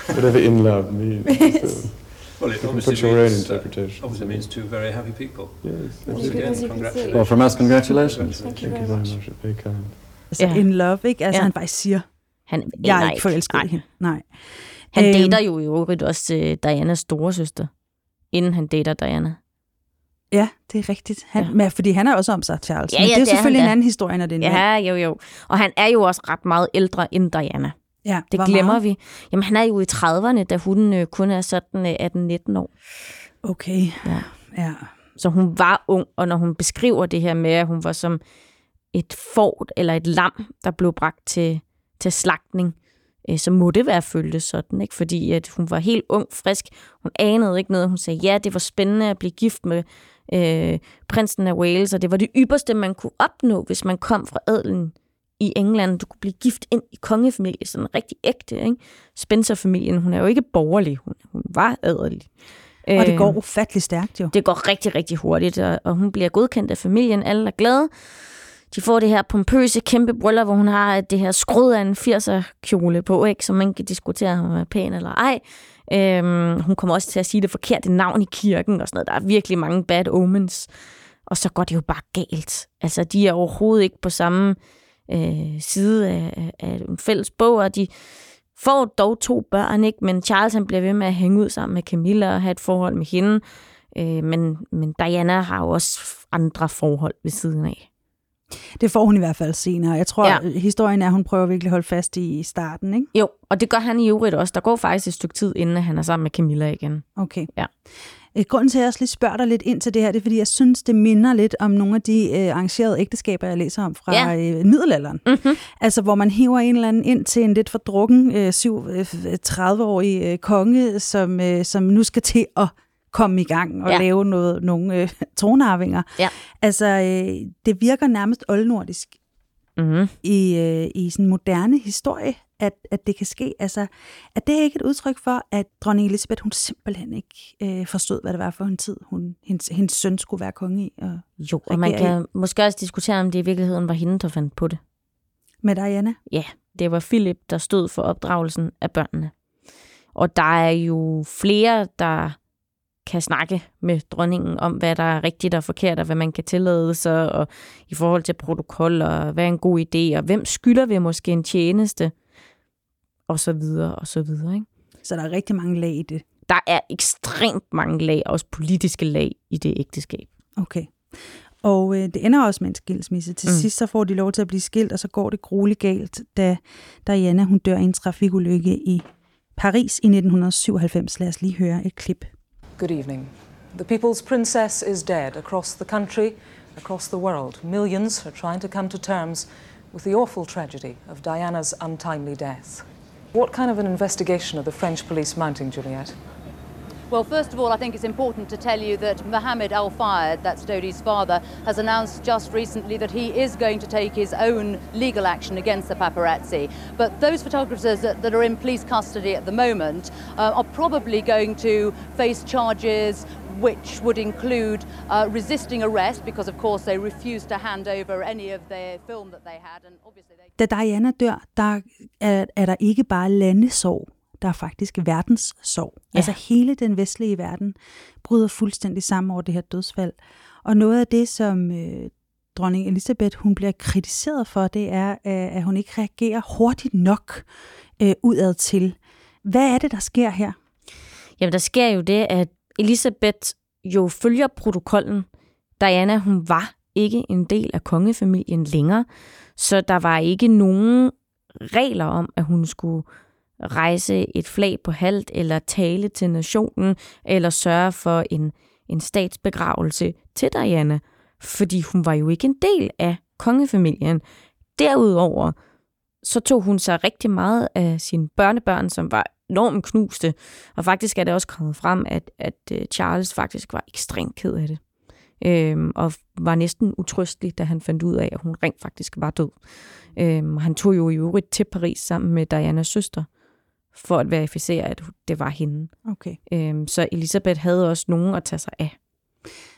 Whatever in love means. Well, it obviously put your own means, uh, interpretation. obviously means two very happy people. Yes. Once again, congratulations. Well, from us, congratulations. Thank you very much. Very kind. Altså Ja. in love, ikke? Altså Ja. han faktisk siger, Han jeg er ikke forelsket Nej. i hende. Nej. Han Øhm, dater jo i øvrigt også til Dianas storesøster, inden han dater Diana. Ja, det er rigtigt. Han, ja. men, fordi han er også om sig, Charles. Ja, men ja, det er det er selvfølgelig han en anden historie, når det er en mand. Ja, jo, jo. Og han er jo også ret meget ældre end Diana. Ja, Det glemmer meget? vi. Jamen, han er jo i 30'erne, da hun øh, kun er sådan øh, 18-19 år. Okay. Ja. ja. Så hun var ung, og når hun beskriver det her med, at hun var som et fort eller et lam, der blev bragt til, til slagtning, øh, så må det være føltes sådan, ikke? fordi at hun var helt ung, frisk. Hun anede ikke noget. Hun sagde, ja, det var spændende at blive gift med øh, prinsen af Wales, og det var det ypperste, man kunne opnå, hvis man kom fra adelen i England. Du kunne blive gift ind i kongefamilie, sådan rigtig ægte. Ikke? Spencer-familien, hun er jo ikke borgerlig, hun, hun var adelig. Og det går ufattelig stærkt jo. det går rigtig, rigtig hurtigt, og, og hun bliver godkendt af familien. Alle er glade. De får det her pompøse, kæmpe bryllup, hvor hun har det her skrud af en 80'er kjole på, ikke? som man kan diskutere, om hun er pæn eller ej. Øhm, hun kommer også til at sige det forkerte navn i kirken og sådan noget. Der er virkelig mange bad omens. Og så går det jo bare galt. Altså, de er overhovedet ikke på samme øh, side af, af- en fælles bog, og de får dog to børn, ikke? men Charles han bliver ved med at hænge ud sammen med Camilla og have et forhold med hende. Øh, men, men Diana har jo også andre forhold ved siden af. Det får hun i hvert fald senere. Jeg tror, Ja. ja. historien er, at hun prøver virkelig at holde fast i i starten, ikke? Jo, og det gør han i øvrigt også. Der går faktisk et stykke tid, inden han er sammen med Camilla igen. Okay. Ja. Øh, Grunden til, at jeg også lige spørger dig lidt ind til det her, det er, fordi jeg synes, det minder lidt om nogle af de øh, arrangerede ægteskaber, jeg læser om fra Ja. øh, middelalderen. Mm-hmm. Altså, hvor man hiver en eller anden ind til en lidt for drukken øh, syv- øh, 30-årig øh, konge, som, øh, som nu skal til at komme i gang og ja. lave noget, nogle øh, tronarvinger. Ja. Altså, øh, det virker nærmest oldnordisk Mm-hmm. i, øh, i sådan moderne historie, at, at det kan ske. Altså, er det ikke et udtryk for, at dronning Elisabeth, hun simpelthen ikke øh, forstod, hvad det var for en tid, hun, hendes, hendes søn skulle være konge i? Og Jo, og man regere i? kan måske også diskutere, om det i virkeligheden var hende, der fandt på det. Med Diana? Ja, det var Philip, der stod for opdragelsen af børnene. Og der er jo flere, der kan snakke med dronningen om, hvad der er rigtigt og forkert, og hvad man kan tillade sig, og i forhold til protokol, og hvad er en god idé, og hvem skylder vi måske en tjeneste, og så videre, og så videre. Ikke? Så der er rigtig mange lag i det. Der er ekstremt mange lag, også politiske lag i det ægteskab. Okay. Og øh, det ender også med en skilsmisse. Til Mm. sidst så får de lov til at blive skilt, og så går det grueligt galt, da Diana hun dør i en trafikulykke i Paris i 1997. Lad os lige høre et klip. Good evening. The people's princess is dead across the country, across the world. Millions are trying to come to terms with the awful tragedy of Diana's untimely death. What kind of an investigation are the French police mounting, Juliet? Well, first of all, I think it's important to tell you that Mohammed Al Fayed, that's Dodi's father, has announced just recently that he is going to take his own legal action against the paparazzi. But those photographers that, that are in police custody at the moment uh, are probably going to face charges which would include uh, resisting arrest because, of course, they refused to hand over any of their film that they had, and obviously they. Da Diana dør, der er, er der ikke bare landesorg, der er faktisk verdenssorg. Ja. Altså hele den vestlige verden bryder fuldstændig sammen over det her dødsfald. Og noget af det, som øh, dronning Elisabeth hun bliver kritiseret for, det er, øh, at hun ikke reagerer hurtigt nok øh, udad til. Hvad er det, der sker her? Jamen, der sker jo det, at Elisabeth jo følger protokollen. Diana, hun var ikke en del af kongefamilien længere, så der var ikke nogen regler om, at hun skulle rejse et flag på halvt, eller tale til nationen, eller sørge for en, en statsbegravelse til Diana, fordi hun var jo ikke en del af kongefamilien. Derudover så tog hun sig rigtig meget af sine børnebørn, som var enormt knuste, og faktisk er det også kommet frem, at, at øh, Charles faktisk var ekstremt ked af det. Øhm, og var næsten utrystelig, da han fandt ud af, at hun rent faktisk var død. Øhm, han tog jo i øvrigt til Paris sammen med Dianas søster, for at verificere, at det var hende. Okay. Øhm, så Elisabeth havde også nogen at tage sig af.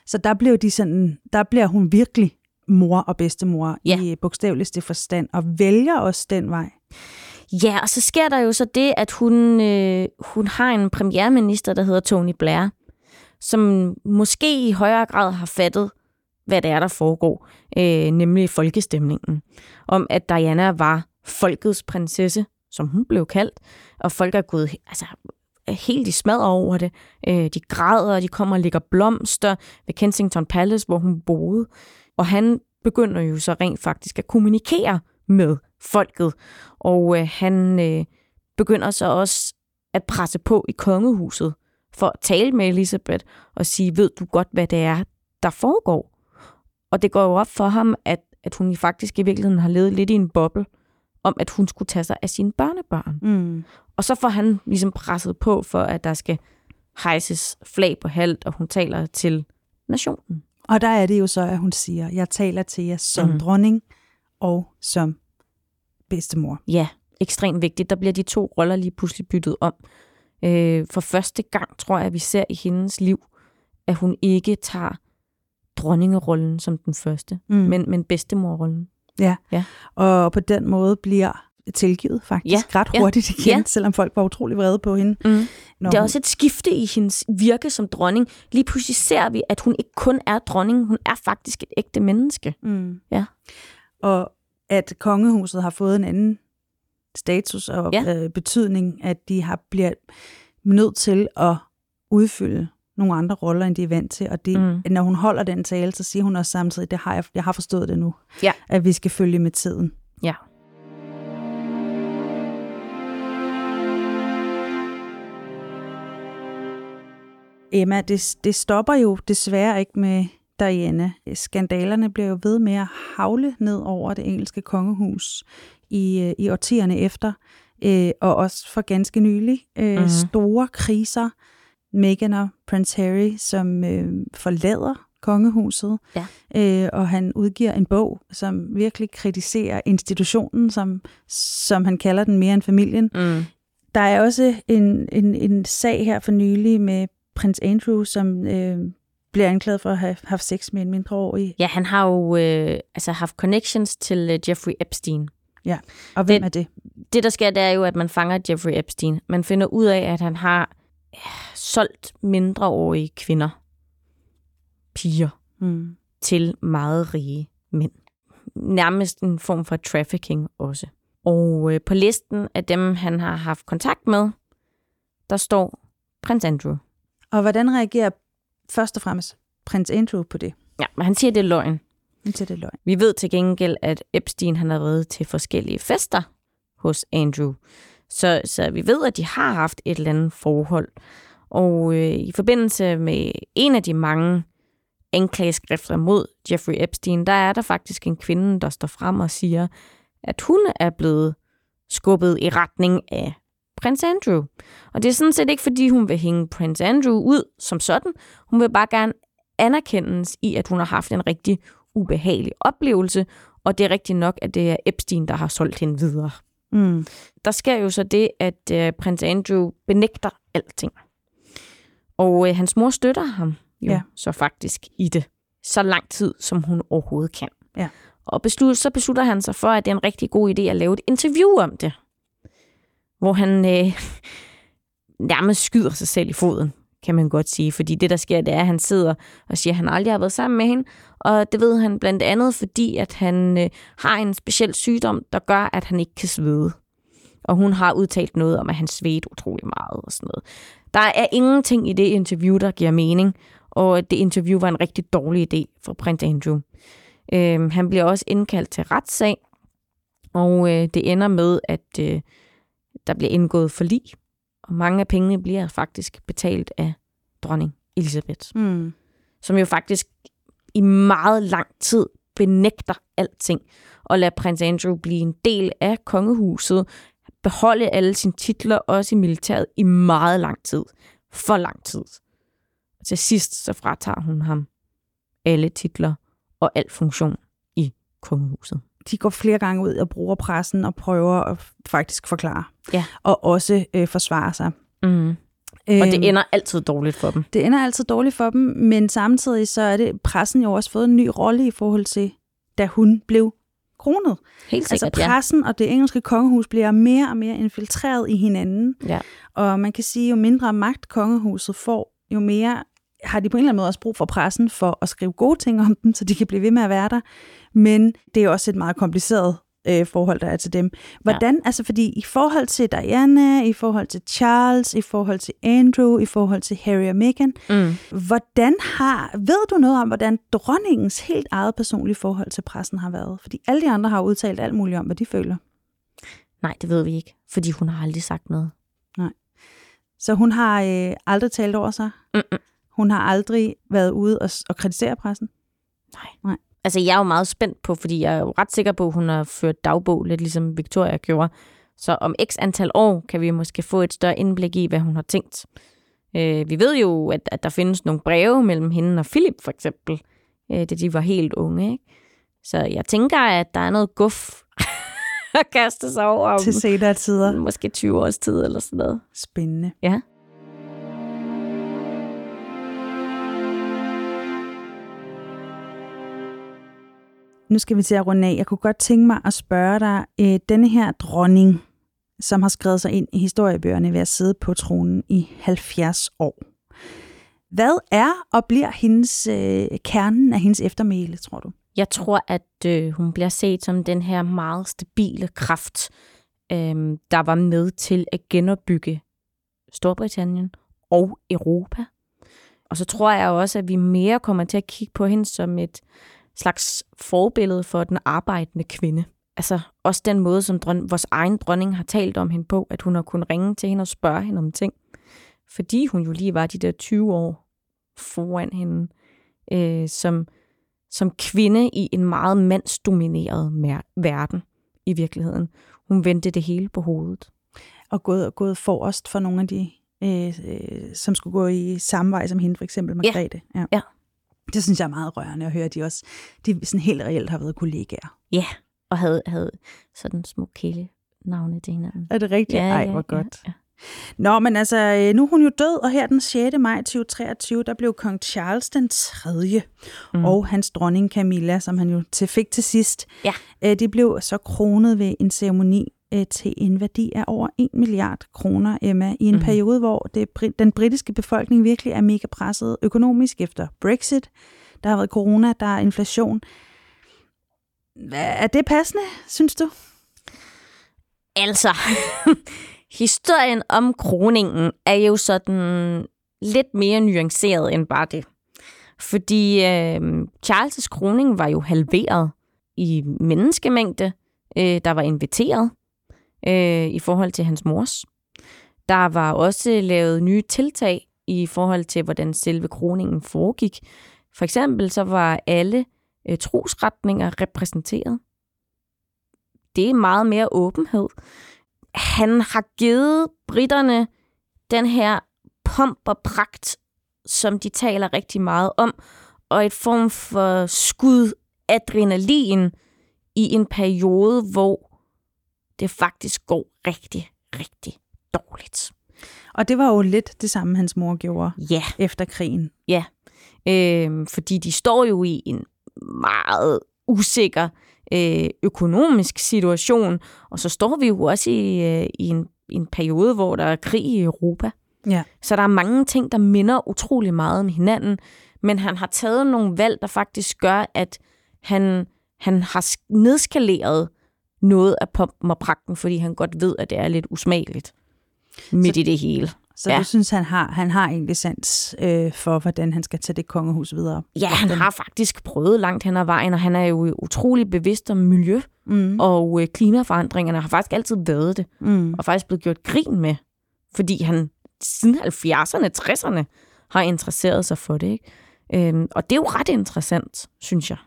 Så der blev de sådan, der bliver hun virkelig mor og bedstemor ja. i bogstaveligste forstand, og vælger også den vej. Ja, og så sker der jo så det, at hun, øh, hun har en premierminister, der hedder Tony Blair, som måske i højere grad har fattet, hvad det er, der foregår, øh, nemlig folkestemningen. Om at Diana var folkets prinsesse, som hun blev kaldt, og folk er gået altså, helt i smad over det. Øh, de græder, og de kommer og ligger blomster ved Kensington Palace, hvor hun boede. Og han begynder jo så rent faktisk at kommunikere med folket. Og øh, han øh, begynder så også at presse på i kongehuset for at tale med Elisabeth og sige, ved du godt, hvad det er, der foregår? Og det går jo op for ham, at, at hun faktisk i virkeligheden har levet lidt i en boble, om at hun skulle tage sig af sine børnebørn. Mm. Og så får han ligesom presset på for, at der skal hejses flag på halvt, og hun taler til nationen. Og der er det jo så, at hun siger, jeg taler til jer som mm. dronning og som bedstemor. Ja, ekstremt vigtigt. Der bliver de to roller lige pludselig byttet om. Øh, for første gang tror jeg, at vi ser i hendes liv, at hun ikke tager dronningerollen som den første, Mm. men, men bedstemorrollen. Ja. ja, og på den måde bliver tilgivet faktisk Ja, ret ja, hurtigt igen, ja. selvom folk var utrolig vrede på hende. Mm. Når Det er hun- også et skifte i hendes virke som dronning. Lige pludselig ser vi, at hun ikke kun er dronning, hun er faktisk et ægte menneske. Mm. Ja. Og at kongehuset har fået en anden status og Ja. øh, betydning, at de har bliver nødt til at udfylde nogle andre roller, end de er vant til. Og det, mm. når hun holder den tale, så siger hun også samtidig, det har jeg, jeg har forstået det nu, Ja. at vi skal følge med tiden. Ja. Emma, det, det stopper jo desværre ikke med Diana. Skandalerne bliver jo ved med at havle ned over det engelske kongehus i, øh, i årtierne efter, øh, og også for ganske nylig. Øh, Mhm. mm. Store kriser. Meghan og Prince Harry, som øh, forlader kongehuset, Ja. øh, og han udgiver en bog, som virkelig kritiserer institutionen, som, som han kalder den mere end familien. Mm. Der er også en, en, en sag her for nylig med prins Andrew, som øh, bliver anklaget for at have haft sex med en mindreårig. Ja, han har jo øh, altså haft connections til øh, Jeffrey Epstein. Ja, og hvem er det? Det, der sker, det er jo, at man fanger Jeffrey Epstein. Man finder ud af, at han har ja, solgt mindreårige kvinder, piger, Mm. til meget rige mænd. Nærmest en form for trafficking også. Og øh, på listen af dem, han har haft kontakt med, der står prins Andrew. Og hvordan reagerer først og fremmest prins Andrew på det? Ja, men han siger, det er løgn. Han siger, det er løgn. Vi ved til gengæld, at Epstein han har været til forskellige fester hos Andrew. Så, så vi ved, at de har haft et eller andet forhold. Og øh, i forbindelse med en af de mange anklageskrifter mod Jeffrey Epstein, der er der faktisk en kvinde, der står frem og siger, at hun er blevet skubbet i retning af prins Andrew. Og det er sådan set ikke, fordi hun vil hænge prins Andrew ud som sådan. Hun vil bare gerne anerkendes i, at hun har haft en rigtig ubehagelig oplevelse, og det er rigtigt nok, at det er Epstein, der har solgt hende videre. Mm. Der sker jo så det, at øh, prins Andrew benægter alting. Og øh, hans mor støtter ham jo Ja. så faktisk i det. Så lang tid, som hun overhovedet kan. Ja. Og beslut, så beslutter han sig for, at det er en rigtig god idé at lave et interview om det. Hvor han øh, nærmest skyder sig selv i foden, kan man godt sige. Fordi det, der sker, det er, at han sidder og siger, at han aldrig har været sammen med hende. Og det ved han blandt andet, fordi at han øh, har en speciel sygdom, der gør, at han ikke kan svede. Og hun har udtalt noget om, at han svedte utrolig meget og sådan noget. Der er ingenting i det interview, der giver mening, og det interview var en rigtig dårlig idé for prins Andrew. Øh, han bliver også indkaldt til retssag, og øh, det ender med, at øh, der bliver indgået forlig, og mange af pengene bliver faktisk betalt af dronning Elisabeth, Mm. som jo faktisk i meget lang tid benægter alting, og lader prins Andrew blive en del af kongehuset, beholde alle sine titler, også i militæret, i meget lang tid. For lang tid. Og til sidst så fratager hun ham alle titler og al funktion i kongehuset. De går flere gange ud og bruger pressen og prøver at faktisk forklare. Ja. Og også øh, forsvare sig. Mm. Og det ender altid dårligt for dem. Det ender altid dårligt for dem, men samtidig så er det pressen jo også fået en ny rolle i forhold til, da hun blev kronet. Helt altså sikkert, ja. pressen og det engelske kongehus bliver mere og mere infiltreret i hinanden. Ja. Og man kan sige, jo mindre magt kongehuset får, jo mere har de på en eller anden måde også brug for pressen for at skrive gode ting om dem, så de kan blive ved med at være der. Men det er også et meget kompliceret øh, forhold, der er til dem. Hvordan, ja. altså fordi i forhold til Diana, i forhold til Charles, i forhold til Andrew, i forhold til Harry og Meghan, mm. hvordan har, ved du noget om, hvordan dronningens helt eget personlige forhold til pressen har været? Fordi alle de andre har udtalt alt muligt om, hvad de føler. Nej, det ved vi ikke, fordi hun har aldrig sagt noget. Nej. Så hun har øh, aldrig talt over sig? Mm-mm. Hun har aldrig været ude og, og kritisere pressen? Nej. Nej. Altså, jeg er jo meget spændt på, fordi jeg er jo ret sikker på, at hun har ført dagbog, lidt ligesom Victoria gjorde. Så om x antal år kan vi måske få et større indblik i, hvad hun har tænkt. Øh, vi ved jo, at, at der findes nogle breve mellem hende og Philip, for eksempel, øh, da de var helt unge. Ikke? Så jeg tænker, at der er noget guf at kaste sig over. om Til senere tider. Måske 20 års tid eller sådan noget. Spændende. Ja. Nu skal vi til at runde af. Jeg kunne godt tænke mig at spørge dig, øh, denne her dronning, som har skrevet sig ind i historiebøgerne ved at sidde på tronen i 70 år. Hvad er og bliver hendes øh, kernen af hendes eftermæle, tror du? Jeg tror, at øh, hun bliver set som den her meget stabile kraft, øh, der var med til at genopbygge Storbritannien og Europa. Og så tror jeg også, at vi mere kommer til at kigge på hende som et slags forbillede for den arbejdende kvinde. Altså også den måde, som dron- vores egen dronning har talt om hende på, at hun har kunnet ringe til hende og spørge hende om ting. Fordi hun jo lige var de der 20 år foran hende, øh, som, som kvinde i en meget mandsdomineret mer- verden i virkeligheden. Hun vendte det hele på hovedet. Og gået, gået forrest for nogle af de, øh, øh, som skulle gå i samme vej som hende, for eksempel Margrethe. Ja. ja. Det synes jeg er meget rørende at høre, at de også de sådan helt reelt har været kollegaer. Ja, og havde, havde sådan små kæle navne til hinanden. Er det rigtigt? Ja, Ej, ja, hvor ja, godt. ja. Nå, men altså, øh, nu er hun jo død, og her den 6. maj 2023, der blev kong Charles den 3. Mm. og hans dronning Camilla, som han jo til, fik til sidst. Ja. Øh, de blev så kronet ved en ceremoni øh, til en værdi af over 1 milliard kroner, Emma, i en mm. periode, hvor det, den britiske befolkning virkelig er mega presset økonomisk efter Brexit. Der har været corona, der er inflation. Er det passende, synes du? Altså, historien om kroningen er jo sådan lidt mere nuanceret end bare det. Fordi øh, Charles' kroning var jo halveret i menneskemængde, øh, der var inviteret øh, i forhold til hans mors. Der var også lavet nye tiltag i forhold til, hvordan selve kroningen foregik. For eksempel så var alle øh, trosretninger repræsenteret. Det er meget mere åbenhed. Han har givet britterne den her pomp og pragt, som de taler rigtig meget om, og et form for skud adrenalin i en periode, hvor det faktisk går rigtig, rigtig dårligt. Og det var jo lidt det samme, hans mor gjorde ja. efter krigen. Ja, øh, fordi de står jo i en meget usikker øh, økonomisk situation, og så står vi jo også i, øh, i, en, en periode, hvor der er krig i Europa. Ja. Så der er mange ting, der minder utrolig meget om hinanden, men han har taget nogle valg, der faktisk gør, at han, han har nedskaleret noget af pompen og pragten, fordi han godt ved, at det er lidt usmageligt midt Så- i det hele. Så ja. du synes, han har, han har egentlig sans øh, for, hvordan han skal tage det kongehus videre? Ja, han har faktisk prøvet langt hen ad vejen, og han er jo utrolig bevidst om miljø Mm. og øh, klimaforandringerne har faktisk altid været det, Mm. og faktisk blevet gjort grin med, fordi han siden 70'erne, 60'erne har interesseret sig for det. Ikke? Øhm, og det er jo ret interessant, synes jeg.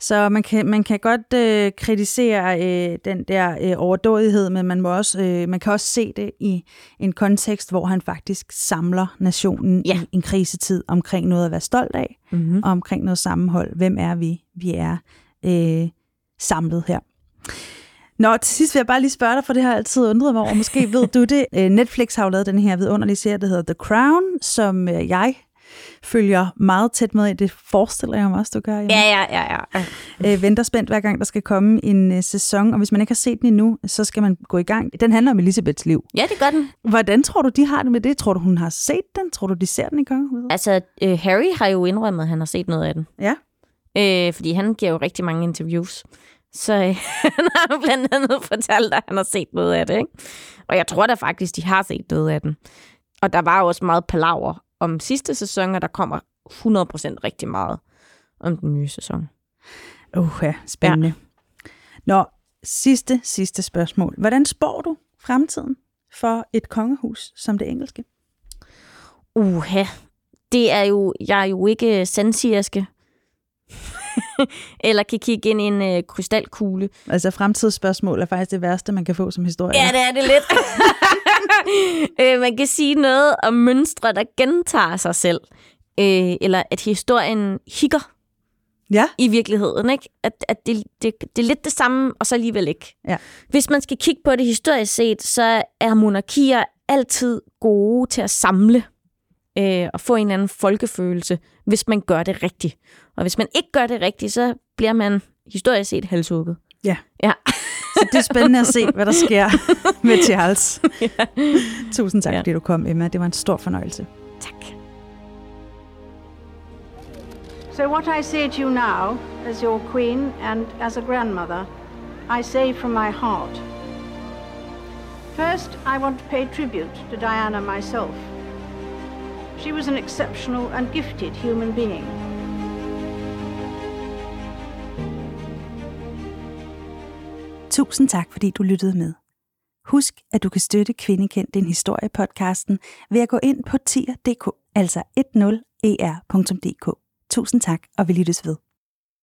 Så man kan, man kan godt øh, kritisere øh, den der øh, overdådighed, men man, må også, øh, man kan også se det i en kontekst, hvor han faktisk samler nationen ja. i en krisetid omkring noget at være stolt af, mm-hmm. og omkring noget sammenhold. Hvem er vi? Vi er øh, samlet her. Nå, til sidst vil jeg bare lige spørge dig, for det har jeg altid undret mig over. Måske ved du det. Øh, Netflix har jo lavet den her vidunderlige serie, der hedder The Crown, som øh, jeg følger meget tæt med i. Det forestiller jeg mig også, du gør. Janne. Ja, ja, ja. ja. Øh, venter spændt hver gang, der skal komme en øh, sæson. Og hvis man ikke har set den endnu, så skal man gå i gang. Den handler om Elisabeths liv. Ja, det gør den. Hvordan tror du, de har det med det? Tror du, hun har set den? Tror du, de ser den i kongehuset? Altså, øh, Harry har jo indrømmet, at han har set noget af den. Ja. Øh, fordi han giver jo rigtig mange interviews. Så øh, han har jo blandt andet fortalt, at han har set noget af det. Ikke? Og jeg tror da faktisk, de har set noget af den. Og der var jo også meget palaver om sidste sæson, og der kommer 100% rigtig meget om den nye sæson. Uh, ja, spændende. Ja. Nå, sidste, sidste spørgsmål. Hvordan spår du fremtiden for et kongehus som det engelske? Uha, det er jo, jeg er jo ikke sandsirske. Eller kan kigge ind i en øh, krystalkugle. Altså fremtidsspørgsmål er faktisk det værste, man kan få som historie. Ja, det er det lidt. øh, man kan sige noget om mønstre, der gentager sig selv. Øh, eller at historien hikker ja. i virkeligheden. Ikke? At, at det, det, det er lidt det samme, og så alligevel ikke. Ja. Hvis man skal kigge på det historisk set, så er monarkier altid gode til at samle øh, og få en eller anden folkefølelse, hvis man gør det rigtigt. Og hvis man ikke gør det rigtigt, så bliver man historisk set halshugget. Ja. ja. Så det er spændende at se, hvad der sker med Charles. ja. Tusind tak, ja. fordi du kom, Emma. Det var en stor fornøjelse. Tak. So what I say to you now, as your queen and as a grandmother, I say from my heart. First, I want to pay tribute to Diana myself. She was an exceptional and gifted human being. Tusind tak, fordi du lyttede med. Husk, at du kan støtte Kvindekendt din historie podcasten ved at gå ind på tier.dk, altså 10er.dk. Tusind tak, og vi lyttes ved.